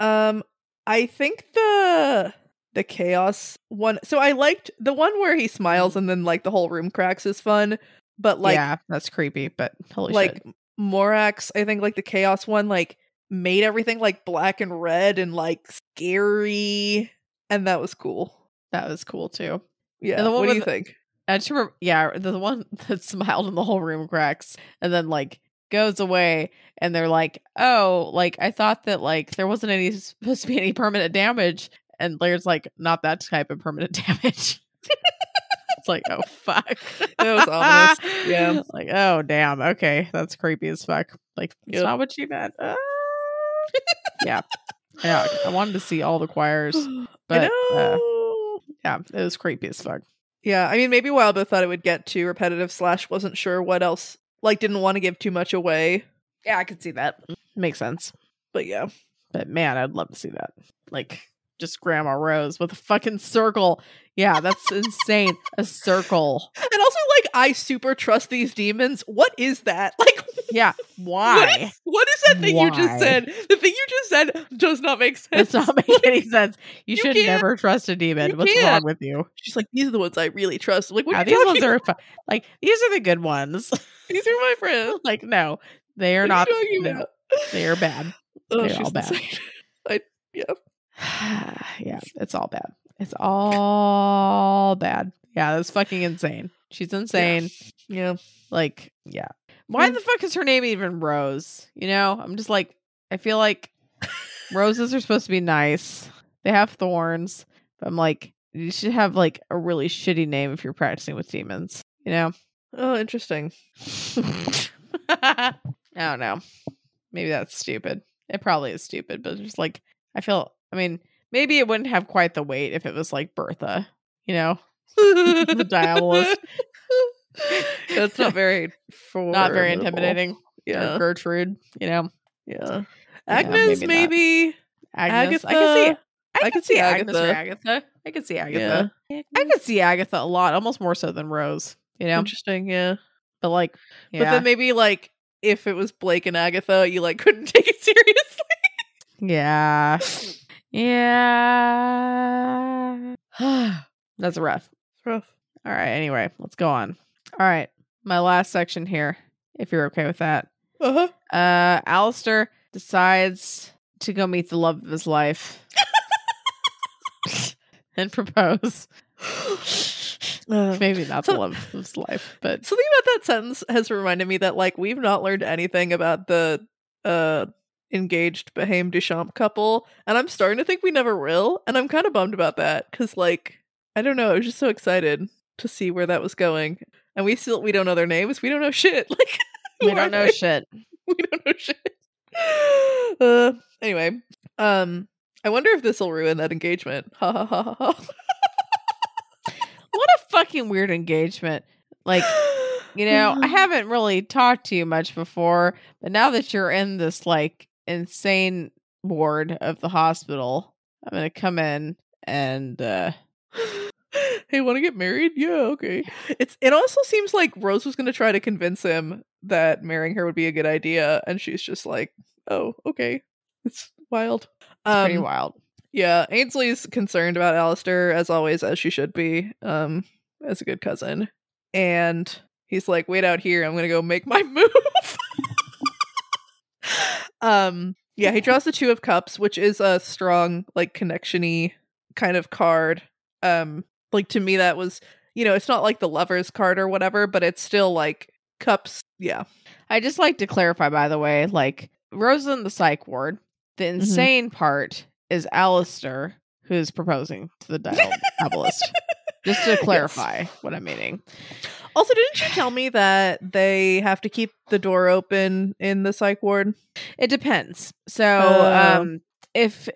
Um, I think the the chaos one. So I liked the one where he smiles and then like the whole room cracks is fun. But like yeah, that's creepy, but holy like shit. Morax, I think like the chaos one like made everything like black and red and like scary, and that was cool. That was cool too. Yeah. the one what do you with- think? I just remember, yeah, the one that smiled and the whole room cracks and then like goes away and they're like, oh, like I thought that like there wasn't any supposed to be any permanent damage. And Laird's like, not that type of permanent damage. It's like, oh fuck. That was ominous. Yeah. Like, oh damn. Okay. That's creepy as fuck. Like, it's Yep. not what you meant. Ah. yeah. Yeah. I wanted to see all the choirs. But uh, yeah, it was creepy as fuck. Yeah, I mean, maybe Wildbow thought it would get too repetitive. Slash wasn't sure what else. Like, didn't want to give too much away. Yeah, I could see that. Makes sense. But yeah, But man, I'd love to see that. Like just Grandma Rose with a fucking circle. Yeah, that's insane. A circle. and also like I super trust these demons. What is that? Like, Yeah. Why? what is that thing you just said? The thing you just said does not make sense. Does not make any sense. You, You should can't- never trust a demon. you What's wrong can't. with you? She's like, these are the ones I really trust. I'm like, what Yeah, are these ones talking are like these are the good ones. These are my friends. like no, they are What not. are you no, about? they are bad. Oh, They're all bad. insane. I, yeah. yeah, it's all bad. It's all bad. Yeah, that's fucking insane. She's insane. Yeah. Like, yeah. Why Mm. the fuck is her name even Rose? You know, I'm just like, I feel like roses are supposed to be nice. They have thorns. But I'm like, you should have like a really shitty name if you're practicing with demons. You know? Oh, interesting. I don't know. Maybe that's stupid. It probably is stupid, but just like, I feel, I mean, maybe it wouldn't have quite the weight if it was like Bertha, you know? the diabolist. That's not very for Not very intimidating. Or Yeah. Gertrude, you know? Yeah. Yeah, Agnes, maybe not. maybe. Agnes. I can see I, I can could see Agnes or Agatha. Agatha. I could see Agatha. I could see Agatha a lot, almost more so than Rose. You know, Interesting, yeah. but like, yeah, But then maybe like if it was Blake and Agatha, you like couldn't take it seriously. yeah, yeah. That's rough. It's rough. All right. Anyway, let's go on. All right, my last section here, if you're okay with that. Uh-huh. Uh, Alistair decides to go meet the love of his life and propose. Uh, Maybe not so- the love of his life, but Something about that sentence has reminded me that like we've not learned anything about the uh engaged Behaim Duchamp couple, and I'm starting to think we never will, and I'm kind of bummed about that because like I don't know, I was just so excited to see where that was going, and we still we don't know their names, we don't know shit, like we don't know they? shit. we don't know shit. Uh, anyway, um, I wonder if this will ruin that engagement. Ha ha ha ha. ha. What a fucking weird engagement. Like, you know, I haven't really talked to you much before, but now that you're in this like insane ward of the hospital, I'm gonna come in and uh hey, want to get married? Yeah, okay. It's it also seems like Rose was going to try to convince him that marrying her would be a good idea, and she's just like, "Oh, okay." It's wild. it's pretty Um, wild. Yeah, Ainsley's concerned about Alistair as always, as she should be. Um, as a good cousin, and he's like, "Wait out here. I'm gonna go make my move." Um, yeah, he draws the two of cups, which is a strong, like, connection-y kind of card. Um, like to me, that was, you know, it's not like the lovers card or whatever, but it's still like cups. Yeah, I just like to clarify, by the way, like Rose in the psych ward. The Mm-hmm. insane part is Alistair who's proposing to the dial- diabolist. Just to clarify what I'm meaning. Also, didn't you tell me that they have to keep the door open in the psych ward? It depends. So, Oh. um, if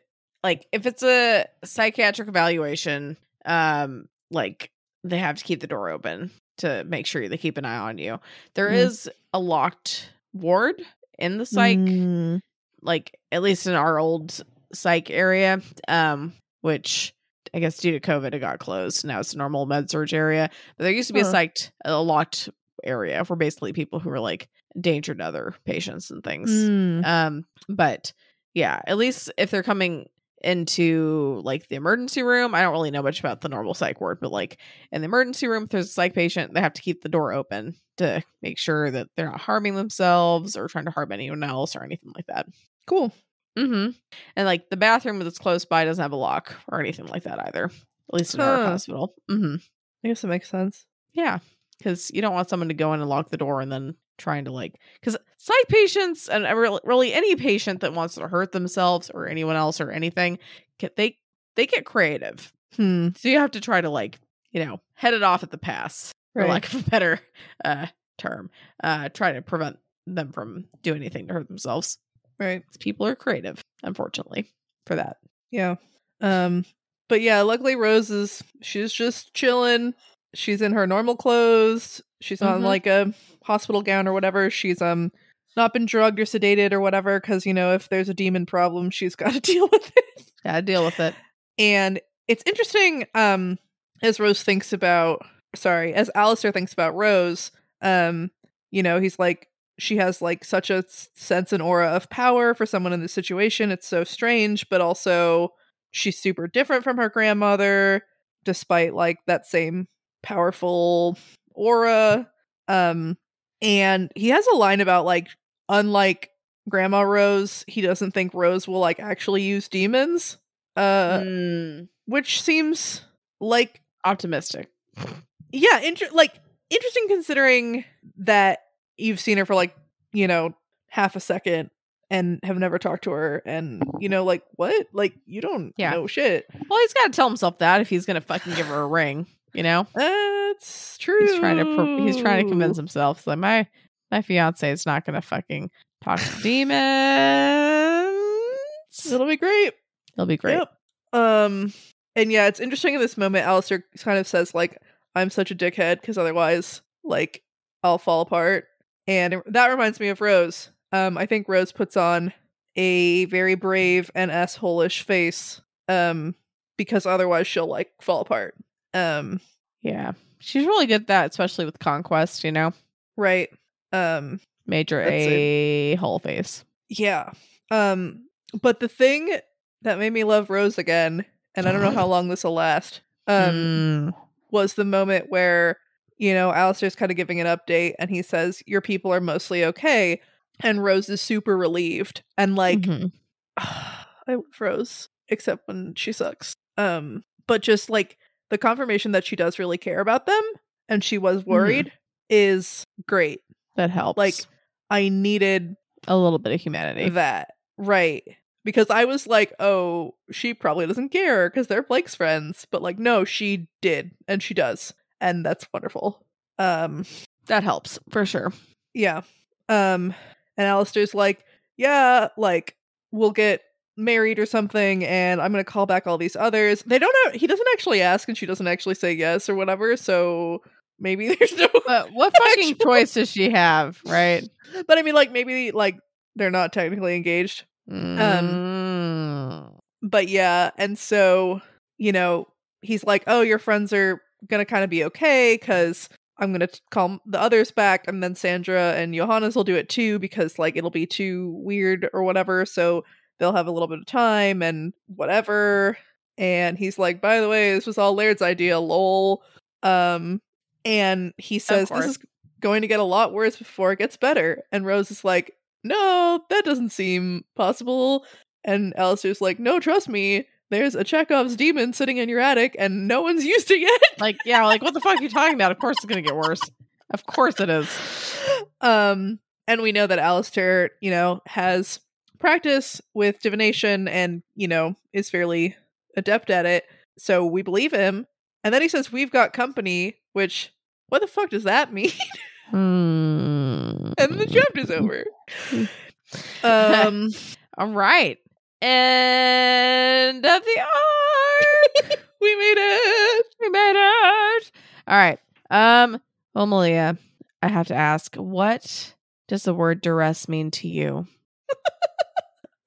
like if it's a psychiatric evaluation, um, like they have to keep the door open to make sure they keep an eye on you. There is Mm. a locked ward in the psych, Mm. like at least in our old psych area, um, which I guess due to COVID it got closed. Now it's a normal med surg area. But there used to be Huh. a psych a locked area for basically people who were like danger to other patients and things. Mm. Um, but yeah, at least if they're coming into like the emergency room, I don't really know much about the normal psych ward, but like in the emergency room, if there's a psych patient, they have to keep the door open to make sure that they're not harming themselves or trying to harm anyone else or anything like that. Cool. Mm-hmm. And like the bathroom that's close by doesn't have a lock or anything like that either. At least in our hospital. Mm-hmm. I guess that makes sense. Yeah, because you don't want someone to go in and lock the door and then trying to like because psych patients and really, really any patient that wants to hurt themselves or anyone else or anything, they they get creative. Hmm. So you have to try to like you know head it off at the pass, for lack of a better uh, term. Uh, try to prevent them from doing anything to hurt themselves. Right. People are creative, unfortunately, for that. Yeah. Um but yeah, luckily Rose is she's just chilling. She's in her normal clothes. She's on Mhm. like a hospital gown or whatever. She's um not been drugged or sedated or whatever cuz you know if there's a demon problem, she's got to deal with it. Gotta deal with it. And it's interesting um as Rose thinks about sorry, as Alistair thinks about Rose, um you know, he's like she has like such a sense and aura of power for someone in this situation. It's so strange, but also she's super different from her grandmother despite like that same powerful aura. Um and he has a line about like unlike grandma Rose, he doesn't think Rose will like actually use demons. Uh Mm, which seems like optimistic. yeah, inter- like interesting considering that you've seen her for like, you know, half a second and have never talked to her and you know like what? Like you don't Yeah. know shit. Well, he's got to tell himself that if he's gonna fucking give her a ring, you know. That's true. He's trying to pro- he's trying to convince himself that my my fiance is not gonna fucking talk to demons. It'll be great. It'll be great. Yep. Um and yeah, it's interesting in this moment Alistair kind of says like I'm such a dickhead because otherwise like I'll fall apart. And that reminds me of Rose. Um I think Rose puts on a very brave and asshole-ish face um because otherwise she'll like fall apart. Um Yeah, she's really good at that, especially with conquest. You know, right. Um major That's it. a whole face. Yeah. Um but the thing that made me love Rose again, and I don't know how long this will last. Um Mm, was the moment where, you know, Alistair's kind of giving an update and he says, Your people are mostly okay. And Rose is super relieved. And like mhm. I love Rose, except when she sucks. Um, but just like the confirmation that she does really care about them and she was worried is great. that helps. Like I needed a little bit of humanity. that. Right. Because I was like, oh, she probably doesn't care because they're Blake's friends. But like, no, she did. And she does. And that's wonderful. Um, that helps for sure. yeah. Um, and Alistair's like, yeah, like, we'll get married or something, and I'm gonna call back all these others. They don't know he doesn't actually ask and she doesn't actually say yes or whatever, so maybe there's no But what fucking Actual- choice does she have, right? but I mean like maybe like they're not technically engaged. Mm. but yeah and so you know he's like oh your friends are gonna kind of be okay because i'm gonna call the others back and then sandra and johannes will do it too because like it'll be too weird or whatever so they'll have a little bit of time and whatever. And he's like by the way this was all laird's idea lol. Um and he says this is going to get a lot worse before it gets better. And rose is like no that doesn't seem possible. And Alistair's like, no, trust me, there's a Chekhov's demon sitting in your attic and no one's used to it yet. like, yeah, like what the fuck are you talking about? Of course it's gonna get worse. Of course it is. um, and we know that Alistair, you know, has practice with divination and, you know, is fairly adept at it. So we believe him. And then he says, We've got company, which what the fuck does that mean? Hmm. and the chapter's over. um All right. End of the arc. we made it. we made it. All right. Um, well, Malia, I have to ask, what does the word duress mean to you?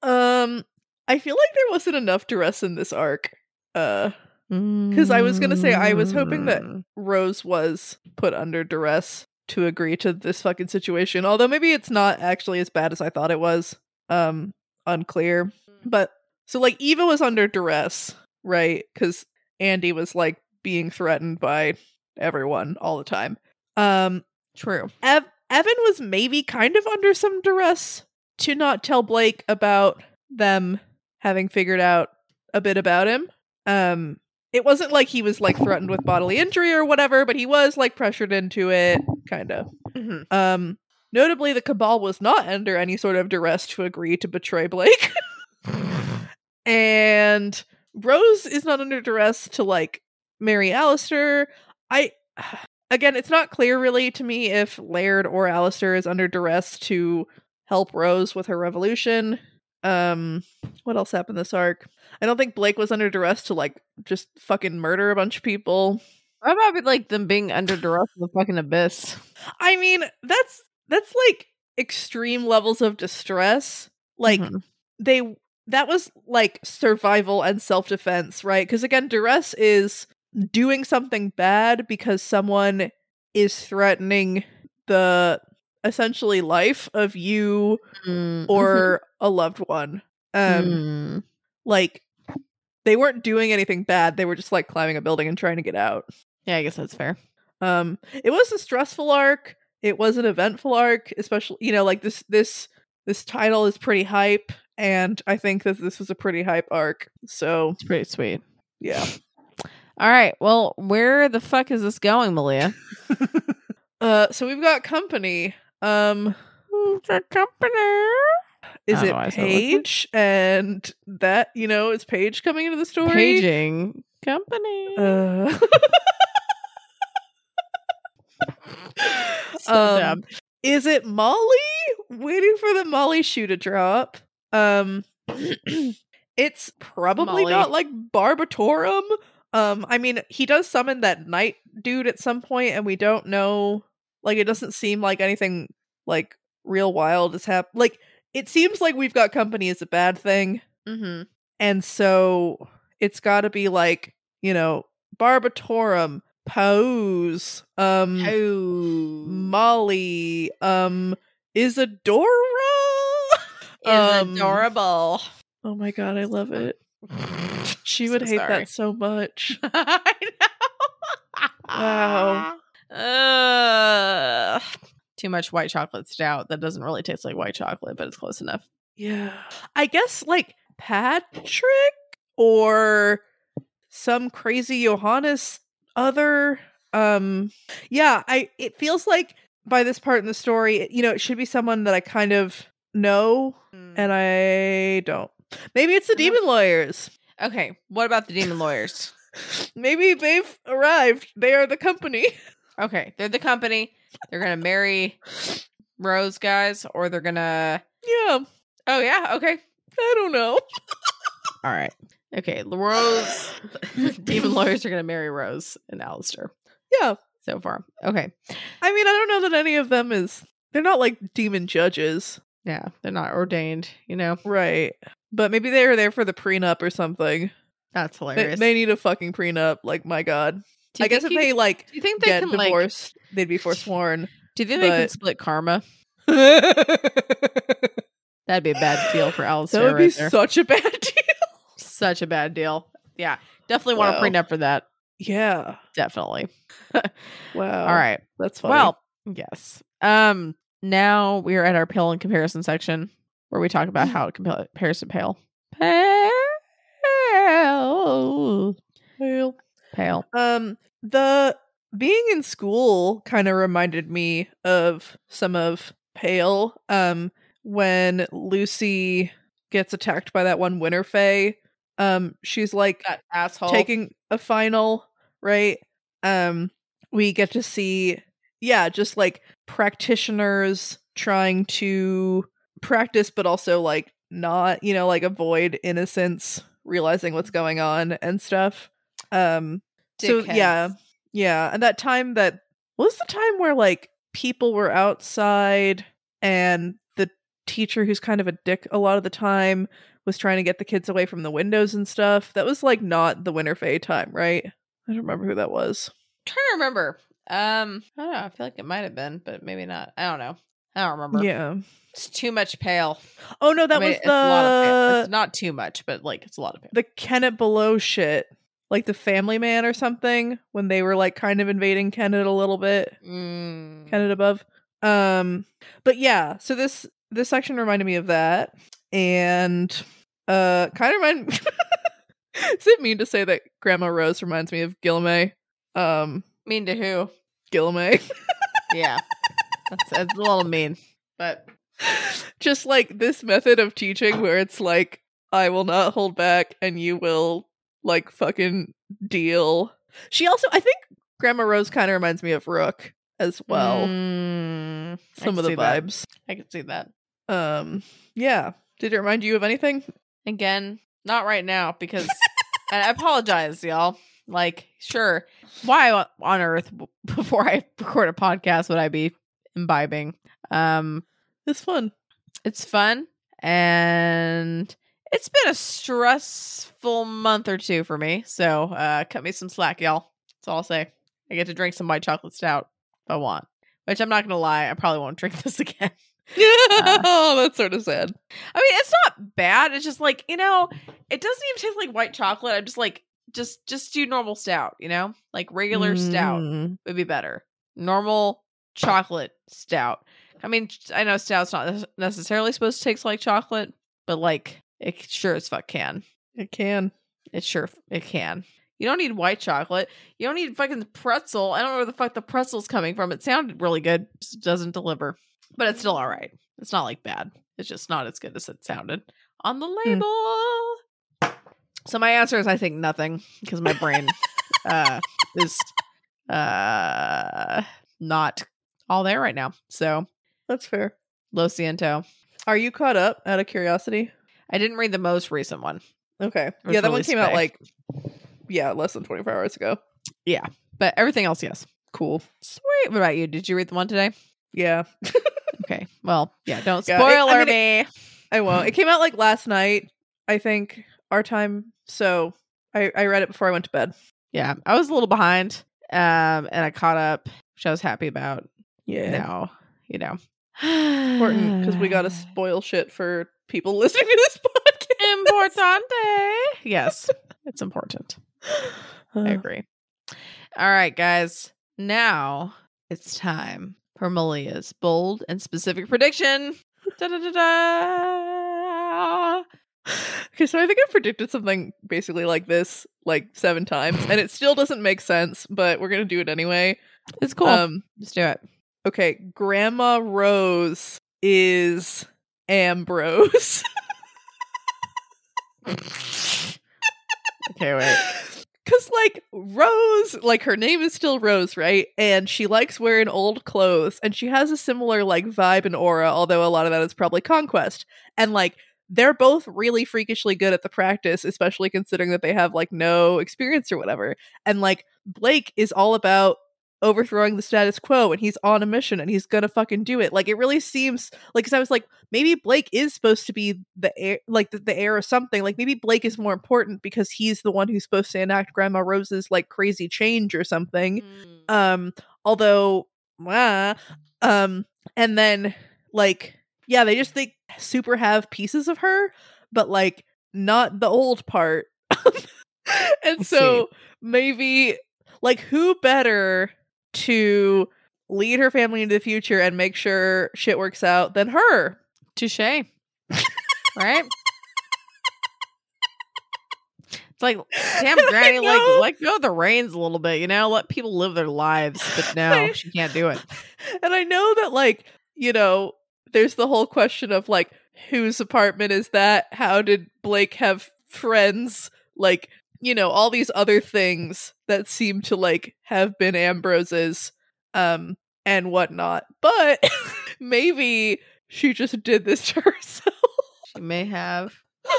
Um I feel like there wasn't enough duress in this arc. Uh because I was gonna say, I was hoping that- Mm. Rose was put under duress to agree to this fucking situation. Although maybe it's not actually as bad as I thought it was. Um, unclear. But so like Eva was under duress, right? Because Andy was like being threatened by everyone all the time. Um, True. Ev- Evan was maybe kind of under some duress to not tell Blake about them having figured out a bit about him. Um, it wasn't like he was like threatened with bodily injury or whatever, but he was like pressured into it, kind of. Mhm. Um, notably, the Cabal was not under any sort of duress to agree to betray Blake, and Rose is not under duress to like marry Alistair. I again, it's not clear really to me if Laird or Alistair is under duress to help Rose with her revolution. Um, what else happened in this arc? I don't think Blake was under duress to like just fucking murder a bunch of people. How about like them being under duress in the fucking abyss? I mean, that's that's like extreme levels of distress. Like Mhm. they that was like survival and self-defense, right? Cuz again, duress is doing something bad because someone is threatening the essentially life of you Mm, or a loved one. Um mm. like they weren't doing anything bad. They were just like climbing a building and trying to get out. yeah, I guess that's fair. Um, it was a stressful arc. It was an eventful arc, especially you know, like this this this title is pretty hype, and I think that this was a pretty hype arc. So It's pretty sweet. yeah. All right. Well, where the fuck is this going, Malia? uh, so we've got company. Um, The company. is it know why I said it like that. Paige? And that you know is Page coming into the story? Paging company. Uh, So um, dumb. is it Molly? Waiting for the Molly shoe to drop. Um it's probably Molly. not like Barbatorum. Um I mean he does summon that night dude at some point and we don't know like it doesn't seem like anything like real wild is hap like it seems like we've got company is a bad thing Mm-hmm. and so it's got to be like, you know, Barbatorum, Pose, um Oh, Molly, um, Isadora. is Um, adorable. Oh my god, I love it. She would So hate sorry. that so much. I know. Wow. Ugh. too much white chocolate stout that doesn't really taste like white chocolate, but it's close enough. Yeah. I guess like Patrick or some crazy Johannes other um yeah, I it feels like by this part in the story, you know, it should be someone that I kind of know and I don't. Maybe it's the demon lawyers. okay, what about the demon lawyers? Maybe they've arrived. They are the company. Okay, they're the company. They're gonna marry Rose guys, or they're gonna. Yeah, Oh yeah, okay, I don't know. all right, okay. the Rose, demon lawyers are gonna marry Rose and Alistair. Yeah. So far, okay. I mean, I don't know that any of them is they're not like demon judges. Yeah, they're not ordained. You know, Right. But maybe they were there for the prenup or something. that's They, hilarious. they need a fucking prenup. Like, my god. Do you I guess if think they like do you think they get can like? divorced, they'd be forsworn. Do you think they can but- split karma? that That'd be a bad deal for Alistair. would be right there. such a bad deal. Such a bad deal. Yeah, definitely want Wow. to prenup for that. Yeah. Definitely. Wow. All right. That's funny. Well, yes. Um. Now we are at our pale and comparison section, where we talk about how it compares to pale. Pale. Pale. Pale. Um, the being in school kind of reminded me of some of Pale. Um, when Lucy gets attacked by that one Winter Fae, um, she's like That asshole. taking a final, right? Um, we get to see, yeah, just like practitioners trying to practice, but also like not, you know, like avoid innocence, realizing what's going on and stuff. Um, so yeah, yeah, and that time that was the time where like people were outside and the teacher who's kind of a dick a lot of the time was trying to get the kids away from the windows and stuff. That was like not the Winter Fae time, right? I don't remember who that was. trying to remember. Um, I don't know. I feel like it might have been, but maybe not. I don't know. I don't remember. Yeah. It's too much pale. Oh no, that I mean, was it's a lot of pale. the It's not too much, but like it's a lot of pale. the Kennet Below shit. Like the Family Man or something when they were like kind of invading Kennet a little bit. Mm. Kennet above. Um but yeah, so this this section reminded me of that and uh kind of remind Is it mean to say that Grandma Rose reminds me of Guilherme? Um Mean to who? Guilherme. Yeah, that's, that's a little mean, but just like this method of teaching where it's like I will not hold back and you will like fucking deal. She also I think Grandma Rose kind of reminds me of Rook as well. Mm, some of the see that. vibes. I can see that. Um yeah. Did it remind you of anything? Again, not right now because and I apologize, y'all. Like, sure, why on earth before I record a podcast would I be imbibing? Um, It's fun. it's fun and it's been a stressful month or two for me. So, uh, cut me some slack, y'all. That's all I'll say. I get to drink some white chocolate stout if I want, which I'm not gonna lie, I probably won't drink this again. oh, that's sort of sad. I mean, it's not bad. It's just like, you know, it doesn't even taste like white chocolate. I'm just like, just just do normal stout, you know? Like regular stout Mm. would be better. Normal chocolate stout. I mean, I know stout's not necessarily supposed to taste like chocolate, but like it sure as fuck can. It can. It sure it can. You don't need white chocolate. You don't need fucking pretzel. I don't know where the fuck the pretzel's coming from. It sounded really good, just doesn't deliver. But it's still all right. It's not like bad. It's just not as good as it sounded on the label. So my answer is I think nothing because my brain uh is uh not all there right now. So That's fair. Lo Ciento. Are you caught up out of curiosity? I didn't read the most recent one, Okay. Yeah, that one released came out like yeah, less than 24 hours ago. Yeah. But everything else, yes. Cool. Sweet. What about you? Did you read the one today? Yeah. Okay. Well, yeah, don't Yeah, it- I mean, me. I won't. It came out like last night, I think, our time. So I, I read it before I went to bed. Yeah, I was a little behind, um, and I caught up, which I was happy about. Yeah. Now, you know, Important because we got to spoil shit for people listening to this podcast. importante. Yes, it's important. I agree. All right, guys. Now it's time for Malia's bold and specific prediction. Da-da-da-da. okay, so I think I've predicted something basically like this like seven times, and it still doesn't make sense, but we're gonna do it anyway. It's cool. Um, Let's do it. okay, Grandma Rose is Ambrose. Okay, wait. Cause like Rose, like her name is still Rose, right? And she likes wearing old clothes, and she has a similar like vibe and aura, although a lot of that is probably conquest. And like they're both really freakishly good at the practice, especially considering that they have like no experience or whatever. And like Blake is all about overthrowing the status quo and he's on a mission and he's gonna fucking do it. Like it really seems like cause I was like, maybe Blake is supposed to be the heir like the, the heir of something. Like maybe Blake is more important because he's the one who's supposed to enact Grandma Rose's like crazy change or something. Um, although wah, um, and then like yeah, they just they super have pieces of her, but like not the old part. and Let's so maybe like who better to lead her family into the future and make sure shit works out than her? Touche. right? It's like, damn, Granny, like, let go of the reins a little bit, you know? Let people live their lives. But no, she can't do it. And I know that like, you know, there's the whole question of like whose apartment is that? How did Blake have friends? Like, you know, all these other things that seem to like have been Ambrose's um and whatnot. But maybe she just did this to herself. She may have.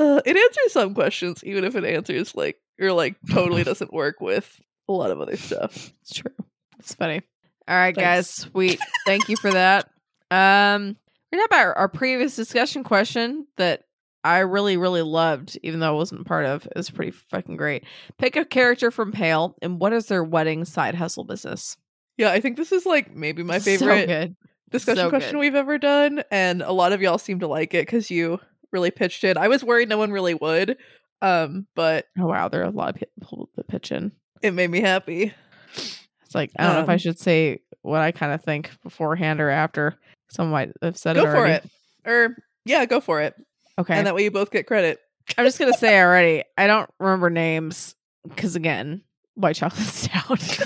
Uh, it answers some questions, even if it answers like or like totally doesn't work with a lot of other stuff. It's true. It's funny. All right, Thanks. guys. Sweet. Thank you for that. Um, we're about our, our previous discussion question that I really, really loved, even though I wasn't part of. It was pretty fucking great. Pick a character from Pale and what is their wedding side hustle business? Yeah, I think this is like maybe my So favorite good. discussion So question good. we've ever done, and a lot of y'all seem to like it because you really pitched it. I was worried no one really would, um, but Oh wow, there are a lot of people that pitch in. it made me happy. It's like I don't know if I Um, should say what I kind of think beforehand or after. Some might have said Go it for already. it, or yeah, go for it, Okay, and that way you both get credit. I'm just gonna say already. I don't remember names because again, white chocolate stout.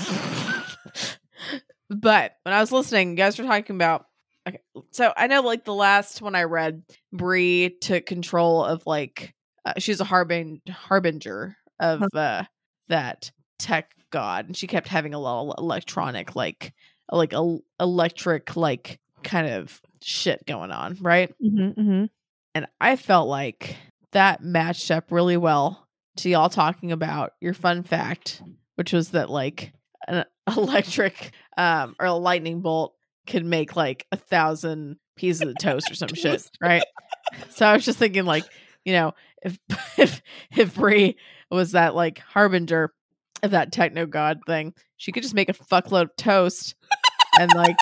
but when I was listening, you guys were talking about. Okay, so I know like the last one I read, Bree took control of like uh, she's a harbin harbinger of uh, that tech god, and she kept having a little electronic like like a electric like kind of shit going on, right? Mm-hmm, mm-hmm. And I felt like that matched up really well to y'all talking about your fun fact, which was that like an electric um or a lightning bolt could make like a thousand pieces of toast or some shit, right? So I was just thinking like, you know, if if if Brie was that like harbinger of that techno god thing, she could just make a fuckload of toast and like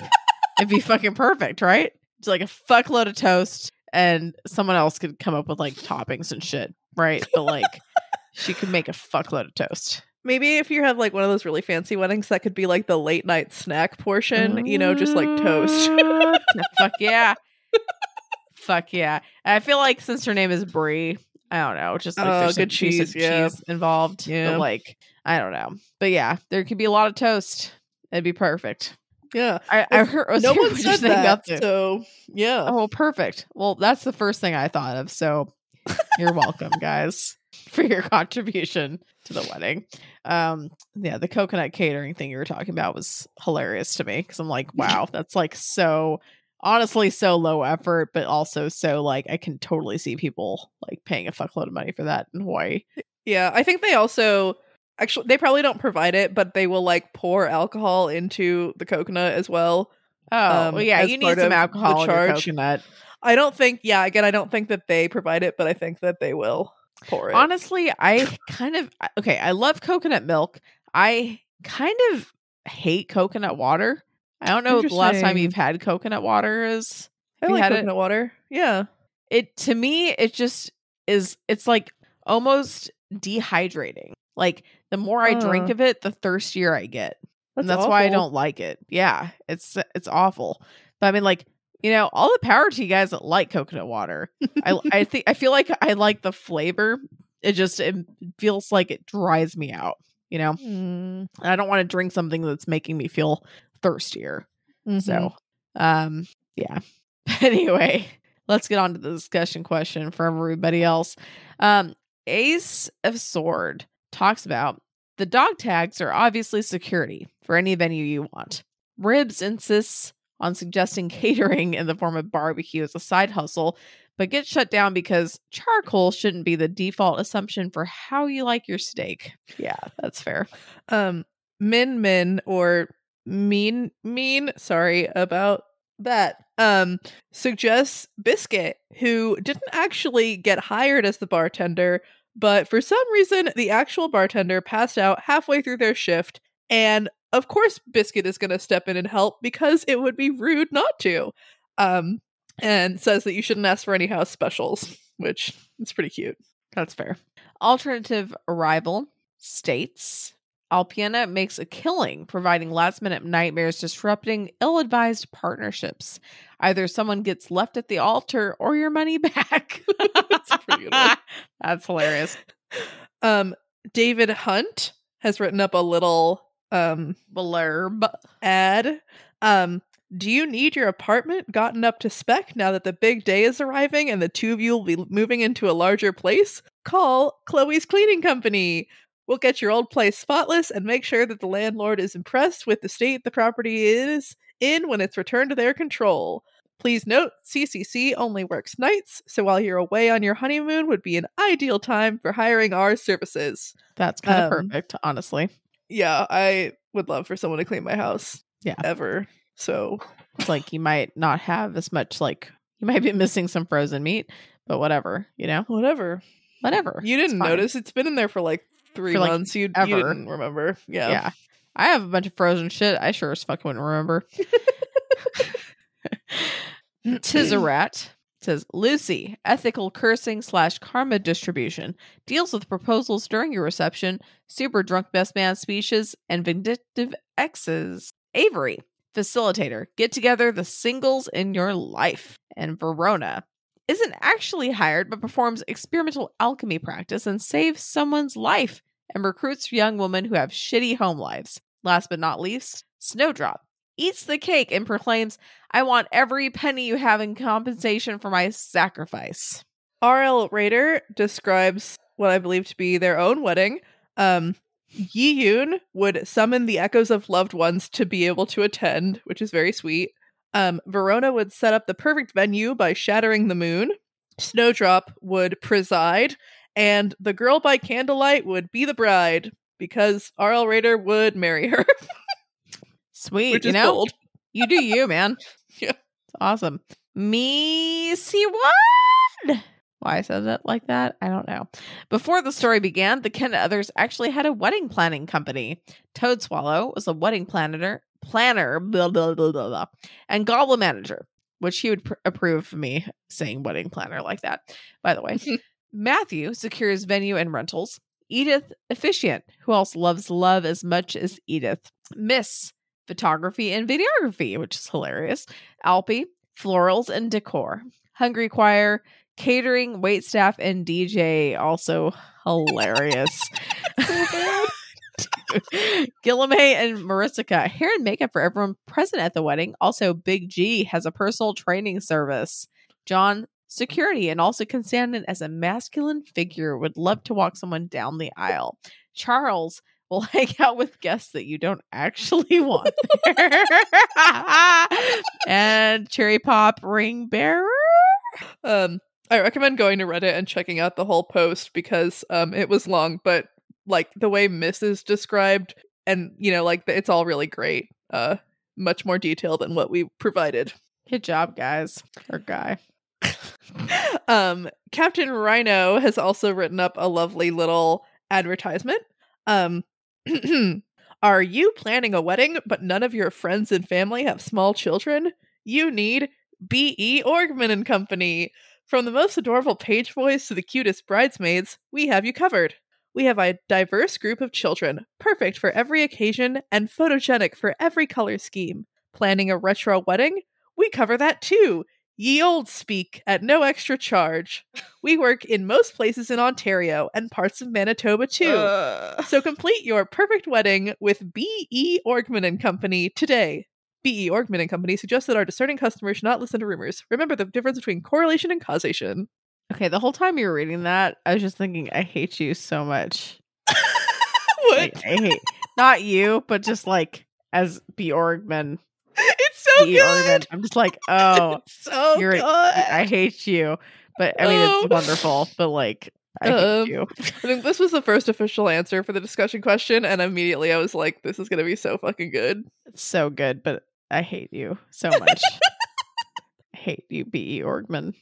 it'd be fucking perfect, right? It's like a fuckload of toast and someone else could come up with like toppings and shit, right? But like she could make a fuckload of toast. Maybe if you have like one of those really fancy weddings, that could be like the late night snack portion. You know, just like toast. Mm, fuck yeah. Fuck yeah. I feel like since her name is Brie, I don't know, just like Oh, there's good cheese, cheese, yeah. cheese involved. Yeah. But like, I don't know. But yeah, there could be a lot of toast. It'd be perfect. Yeah, I, I heard I no one said that. So yeah, Oh, perfect. Well, that's the first thing I thought of. So you're welcome, guys, for your contribution to the wedding. Um, yeah, the coconut catering thing you were talking about was hilarious to me because I'm like, wow, that's like so honestly so low effort, but also so like I can totally see people like paying a fuckload of money for that in Hawaii. yeah. I think they also actually they probably don't provide it, but they will like pour alcohol into the coconut as well. Oh, Um, well, yeah, you need some alcohol in your charge. coconut. I don't think. Yeah, again, I don't think that they provide it, but I think that they will pour it. Honestly, I kind of okay. I love coconut milk. I kind of hate coconut water. I don't know the last time you've had coconut water is. I you like had it? coconut water. Yeah, It to me, it just is. It's like almost dehydrating. Like the more I drink Uh. of it, the thirstier I get, that's, and that's why I don't like it. Yeah, it's it's awful. But I mean, like you know, all the power to you guys that like coconut water. I I think I feel like I like the flavor. It just it feels like it dries me out. You know, Mm, I don't want to drink something that's making me feel thirstier. mhm. So, um, yeah. anyway, let's get on to the discussion question for everybody else. Um, Ace of Sword talks about the dog tags are obviously security for any venue you want. Ribs insists on suggesting catering in the form of barbecue as a side hustle, but gets shut down because charcoal shouldn't be the default assumption for how you like your steak. Yeah, that's fair. um min min or mean mean sorry about that um suggests biscuit who didn't actually get hired as the bartender but for some reason the actual bartender passed out halfway through their shift and of course biscuit is going to step in and help because it would be rude not to um and says that you shouldn't ask for any house specials which is pretty cute That's fair. Alternative Arrival states Alpeana makes a killing providing last minute nightmares disrupting ill advised partnerships. Either someone gets left at the altar or your money back. That's a pretty good one. That's hilarious. Um, David Hunt has written up a little um Blurb. ad. Um, do you need your apartment gotten up to spec now that the big day is arriving and the two of you will be moving into a larger place? Call Chloe's Cleaning Company. We'll get your old place spotless and make sure that the landlord is impressed with the state the property is in when it's returned to their control. Please note, CCC only works nights, so while you're away on your honeymoon would be an ideal time for hiring our services. That's kind of Um, perfect, honestly. Yeah, I would love for someone to clean my house. Yeah. Ever. So It's like you might not have as much like you might be missing some frozen meat, but whatever, you know, Whatever. whatever. You didn't fine. notice. It's been in there for like three For, like, months. You, you ever. didn't remember. Yeah. Yeah. I have a bunch of frozen shit. I sure as fuck wouldn't remember. Tizarat says Lucy, ethical cursing slash karma distribution, deals with proposals during your reception, super drunk best man speeches, and vindictive exes. Avery, facilitator, get together the singles in your life. And Verona isn't actually hired but performs experimental alchemy practice and saves someone's life and recruits young women who have shitty home lives. Last but not least, Snowdrop eats the cake and proclaims, I want every penny you have in compensation for my sacrifice. R.L. Raider describes what I believe to be their own wedding. Um, Yi Yoon would summon the echoes of loved ones to be able to attend, which is very sweet. Um, Verona would set up the perfect venue by shattering the moon. Snowdrop would preside, and the girl by candlelight would be the bride because R.L. Raider would marry her, Sweet. you know, bold. you do you, man. Yeah. It's awesome. Me see what? Why I said it like that, I don't know. Before the story began, the Kennet others actually had a wedding planning company. Toadswallow was a wedding planner, planner, blah, blah, blah, blah, blah, and Goblin manager, which he would pr- approve of me saying wedding planner like that. By the way, Matthew secures venue and rentals. Edith officiant, who else loves love as much as Edith. Miss photography and videography, which is hilarious. Alpy, florals and decor. Hungry choir, catering, wait staff, and DJ, also hilarious. Guilherme and Maricica, hair and makeup for everyone present at the wedding. Also, Big G has a personal training service. John, security, and also can stand in as a masculine figure. Would love to walk someone down the aisle. Charles will hang out with guests that you don't actually want and Cherry Pop ring bearer. Um, I recommend going to Reddit and checking out the whole post because um, it was long, but like the way Miss is described, and you know, like it's all really great. Uh, much more detail than what we provided. Good job, guys. Or guy. um, Captain Rhino has also written up a lovely little advertisement. Um, are you planning a wedding, but none of your friends and family have small children? You need B.E. Orgman and Company. From the most adorable page boys to the cutest bridesmaids, we have you covered. We have a diverse group of children, perfect for every occasion and photogenic for every color scheme. Planning a retro wedding? We cover that too. Ye old speak at no extra charge. We work in most places in Ontario and parts of Manitoba too. Uh, So complete your perfect wedding with B.E. Orgman and Company today. B.E. Orgman and Company suggests that our discerning customers should not listen to rumors. Remember the difference between correlation and causation. Okay, the whole time you were reading that, I was just thinking, I hate you so much. what? Like, I hate not you, but just like as Bjorgman. it's so B. Orgman. good. I'm just like, oh, It's so you're- good. I hate you. But I mean, Oh. it's wonderful. But like, I hate Um, you. I think this was the first official answer for the discussion question, and immediately I was like, "This is gonna be so fucking good." It's so good, but I hate you so much. I hate you, B.E. Orgman.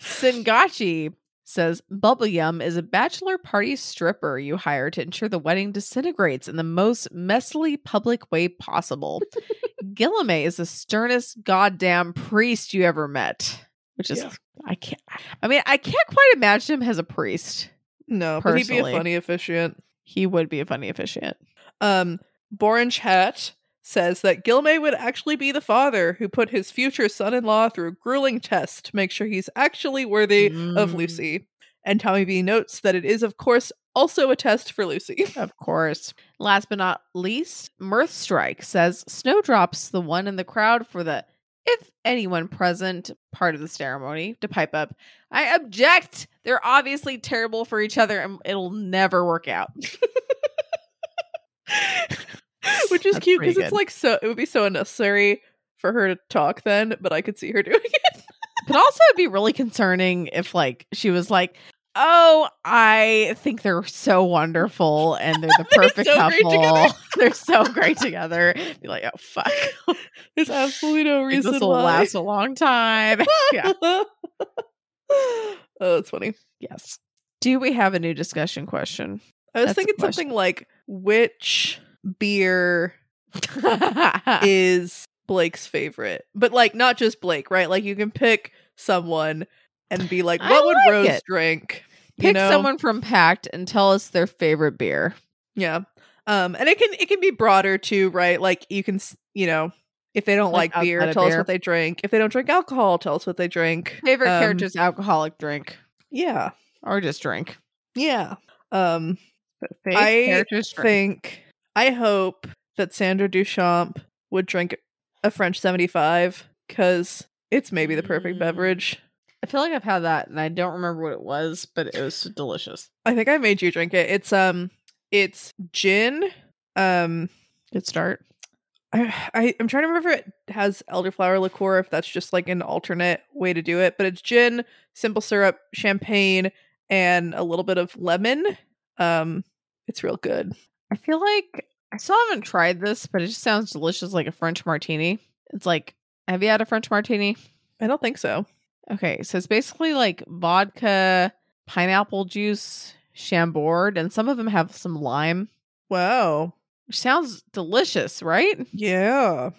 Singachi says Bubble Yum is a bachelor party stripper you hire to ensure the wedding disintegrates in the most messily public way possible. Guilherme is the sternest goddamn priest you ever met. Which is Yeah. I can't I mean, I can't quite imagine him as a priest. No, but he'd be a funny officiant. He would be a funny officiant. Um, Borange Hat says that Guilherme would actually be the father who put his future son-in-law through a grueling test to make sure he's actually worthy of Mm. Lucy. And Tommy B notes that it is, of course, also a test for Lucy. Of course. Last but not least, Mirth Strike says Snowdrop's the one in the crowd for the if anyone present part of the ceremony to pipe up. I object. They're obviously terrible for each other and it'll never work out. Which is That's cute because it's like so it would be so unnecessary for her to talk then, but I could see her doing it. But also it'd be really concerning if like she was like, Oh, I think they're so wonderful and they're the They're perfect so couple. they're so great together. Be like, oh fuck, There's absolutely no reason this will last a long time. yeah. oh, that's funny. Yes. Do we have a new discussion question? I was That's thinking something like which beer is Blake's favorite? But like not just Blake, right? Like you can pick someone and be like, I what would like Rose it. drink? You Pick know? someone from Pact and tell us their favorite beer. Yeah. Um and it can it can be broader too, right? Like you can s- you know, if they don't Like like, beer, tell us what they drink. If they don't drink alcohol, tell us what they drink. Favorite Um, character's alcoholic drink Yeah. or just drink. Yeah. Um I drink. think I hope that Sandra Duchamp would drink a French 75 cuz it's maybe the perfect Mm. beverage. I feel like I've had that and I don't remember what it was, but it was delicious. I think I made you drink it. It's um it's gin. Um Good start. I, I I'm trying to remember if it has elderflower liqueur if that's just like an alternate way to do it, but it's gin, simple syrup, champagne, and a little bit of lemon. Um it's real good. I feel like I still haven't tried this, but it just sounds delicious like a French martini. It's like, have you had a French martini? I don't think so. Okay, so it's basically like vodka, pineapple juice, chambord, and some of them have some lime, Wow. which sounds delicious, right? Yeah.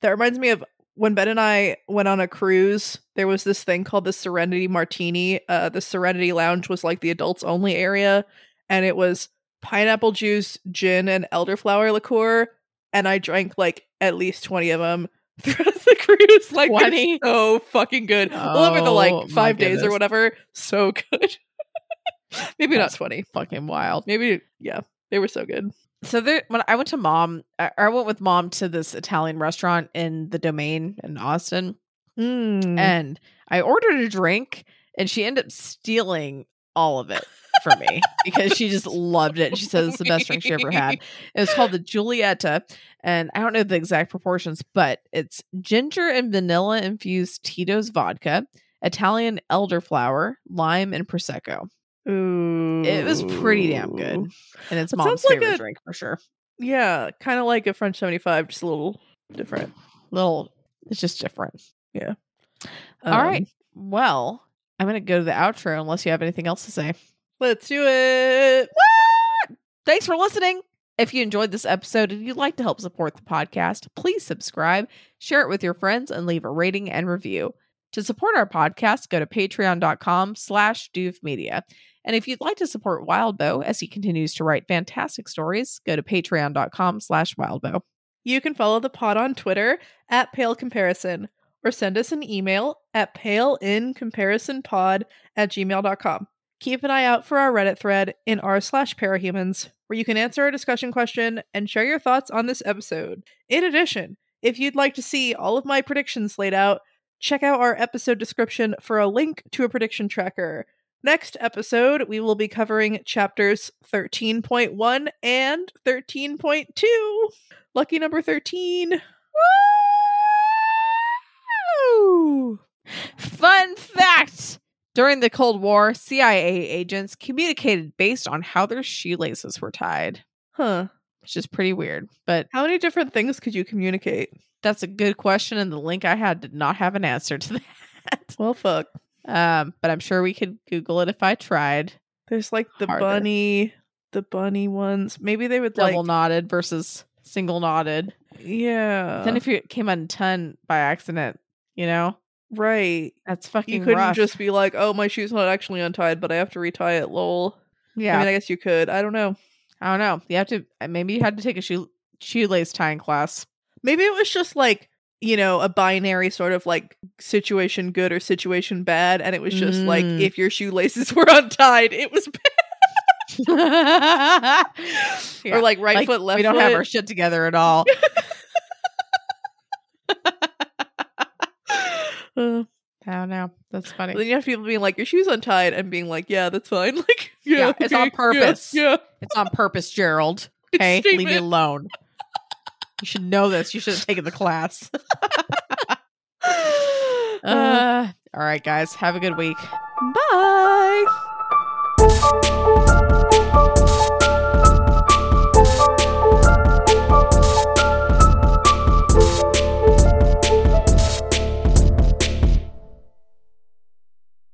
That reminds me of when Ben and I went on a cruise, there was this thing called the Serenity Martini. Uh the Serenity Lounge was like the adults only area and it was pineapple juice, gin and elderflower liqueur and I drank like at least 20 of them throughout the cruise like they're 20? so fucking good. well over the Oh, like 5 days or whatever, so good. Maybe That's not 20. Fucking wild. Maybe yeah, they were so good. So there, when I went to mom, I, I went with mom to this Italian restaurant in the Domain in Austin, Mm. and I ordered a drink, and she ended up stealing all of it for me because she just loved it. She said it's the best drink she ever had. It was called the Giulietta, and I don't know the exact proportions, but it's ginger and vanilla infused Tito's vodka, Italian elderflower, lime, and prosecco. Ooh. It was pretty damn good, and it's mom's sounds like favorite a- drink for sure. Yeah, kind of like a French 75, just a little different. Little, it's just different. Um, All right. Well, I'm gonna go to the outro unless you have anything else to say. Let's do it. Thanks for listening. If you enjoyed this episode and you'd like to help support the podcast, please subscribe, share it with your friends, and leave a rating and review. To support our podcast, go to patreon.com slash doofmedia. And if you'd like to support Wildbow as he continues to write fantastic stories, go to patreon.com slash wildbow. You can follow the pod on Twitter at Pale Comparison or send us an email at paleincomparisonpod at gmail.com. Keep an eye out for our Reddit thread in r slash parahumans, where you can answer our discussion question and share your thoughts on this episode. In addition, if you'd like to see all of my predictions laid out, check out our episode description for a link to a prediction tracker. Next episode, we will be covering chapters 13.1 and 13.2. Lucky number 13. Woo! Fun fact during the Cold War, CIA agents communicated based on how their shoelaces were tied, Huh. which is pretty weird. But How many different things could you communicate? that's a good question, and the link I had did not have an answer to that. Well, fuck. Um, but I'm sure we could Google it if I tried. There's like the Harder. bunny, the bunny ones. Maybe they would Double like, knotted versus single knotted. yeah. then if you came undone by accident, you know, right, that's fucking you couldn't rough. just be like, "Oh, my shoe's not actually untied, but I have to retie it." Lol. yeah. I mean, I guess you could. I don't know. I don't know. You have to uh, maybe you had to take a shoe shoelace tying class. Maybe it was just like you know a binary sort of like situation good or situation bad, and it was just like Mm. if your shoelaces were untied, it was bad. Yeah. or like right Like, foot, left we don't foot. have our shit together at all. Uh, I don't know. That's funny. then you have people being like, "Your shoe's untied," and being like, "Yeah, that's fine." Like, yeah, Yeah, it's on okay, yeah, purpose. Yeah, It's on purpose, Gerald. Okay, leave me alone. You should know this. You should have taken the class. Uh, all right, guys. Have a good week. bye.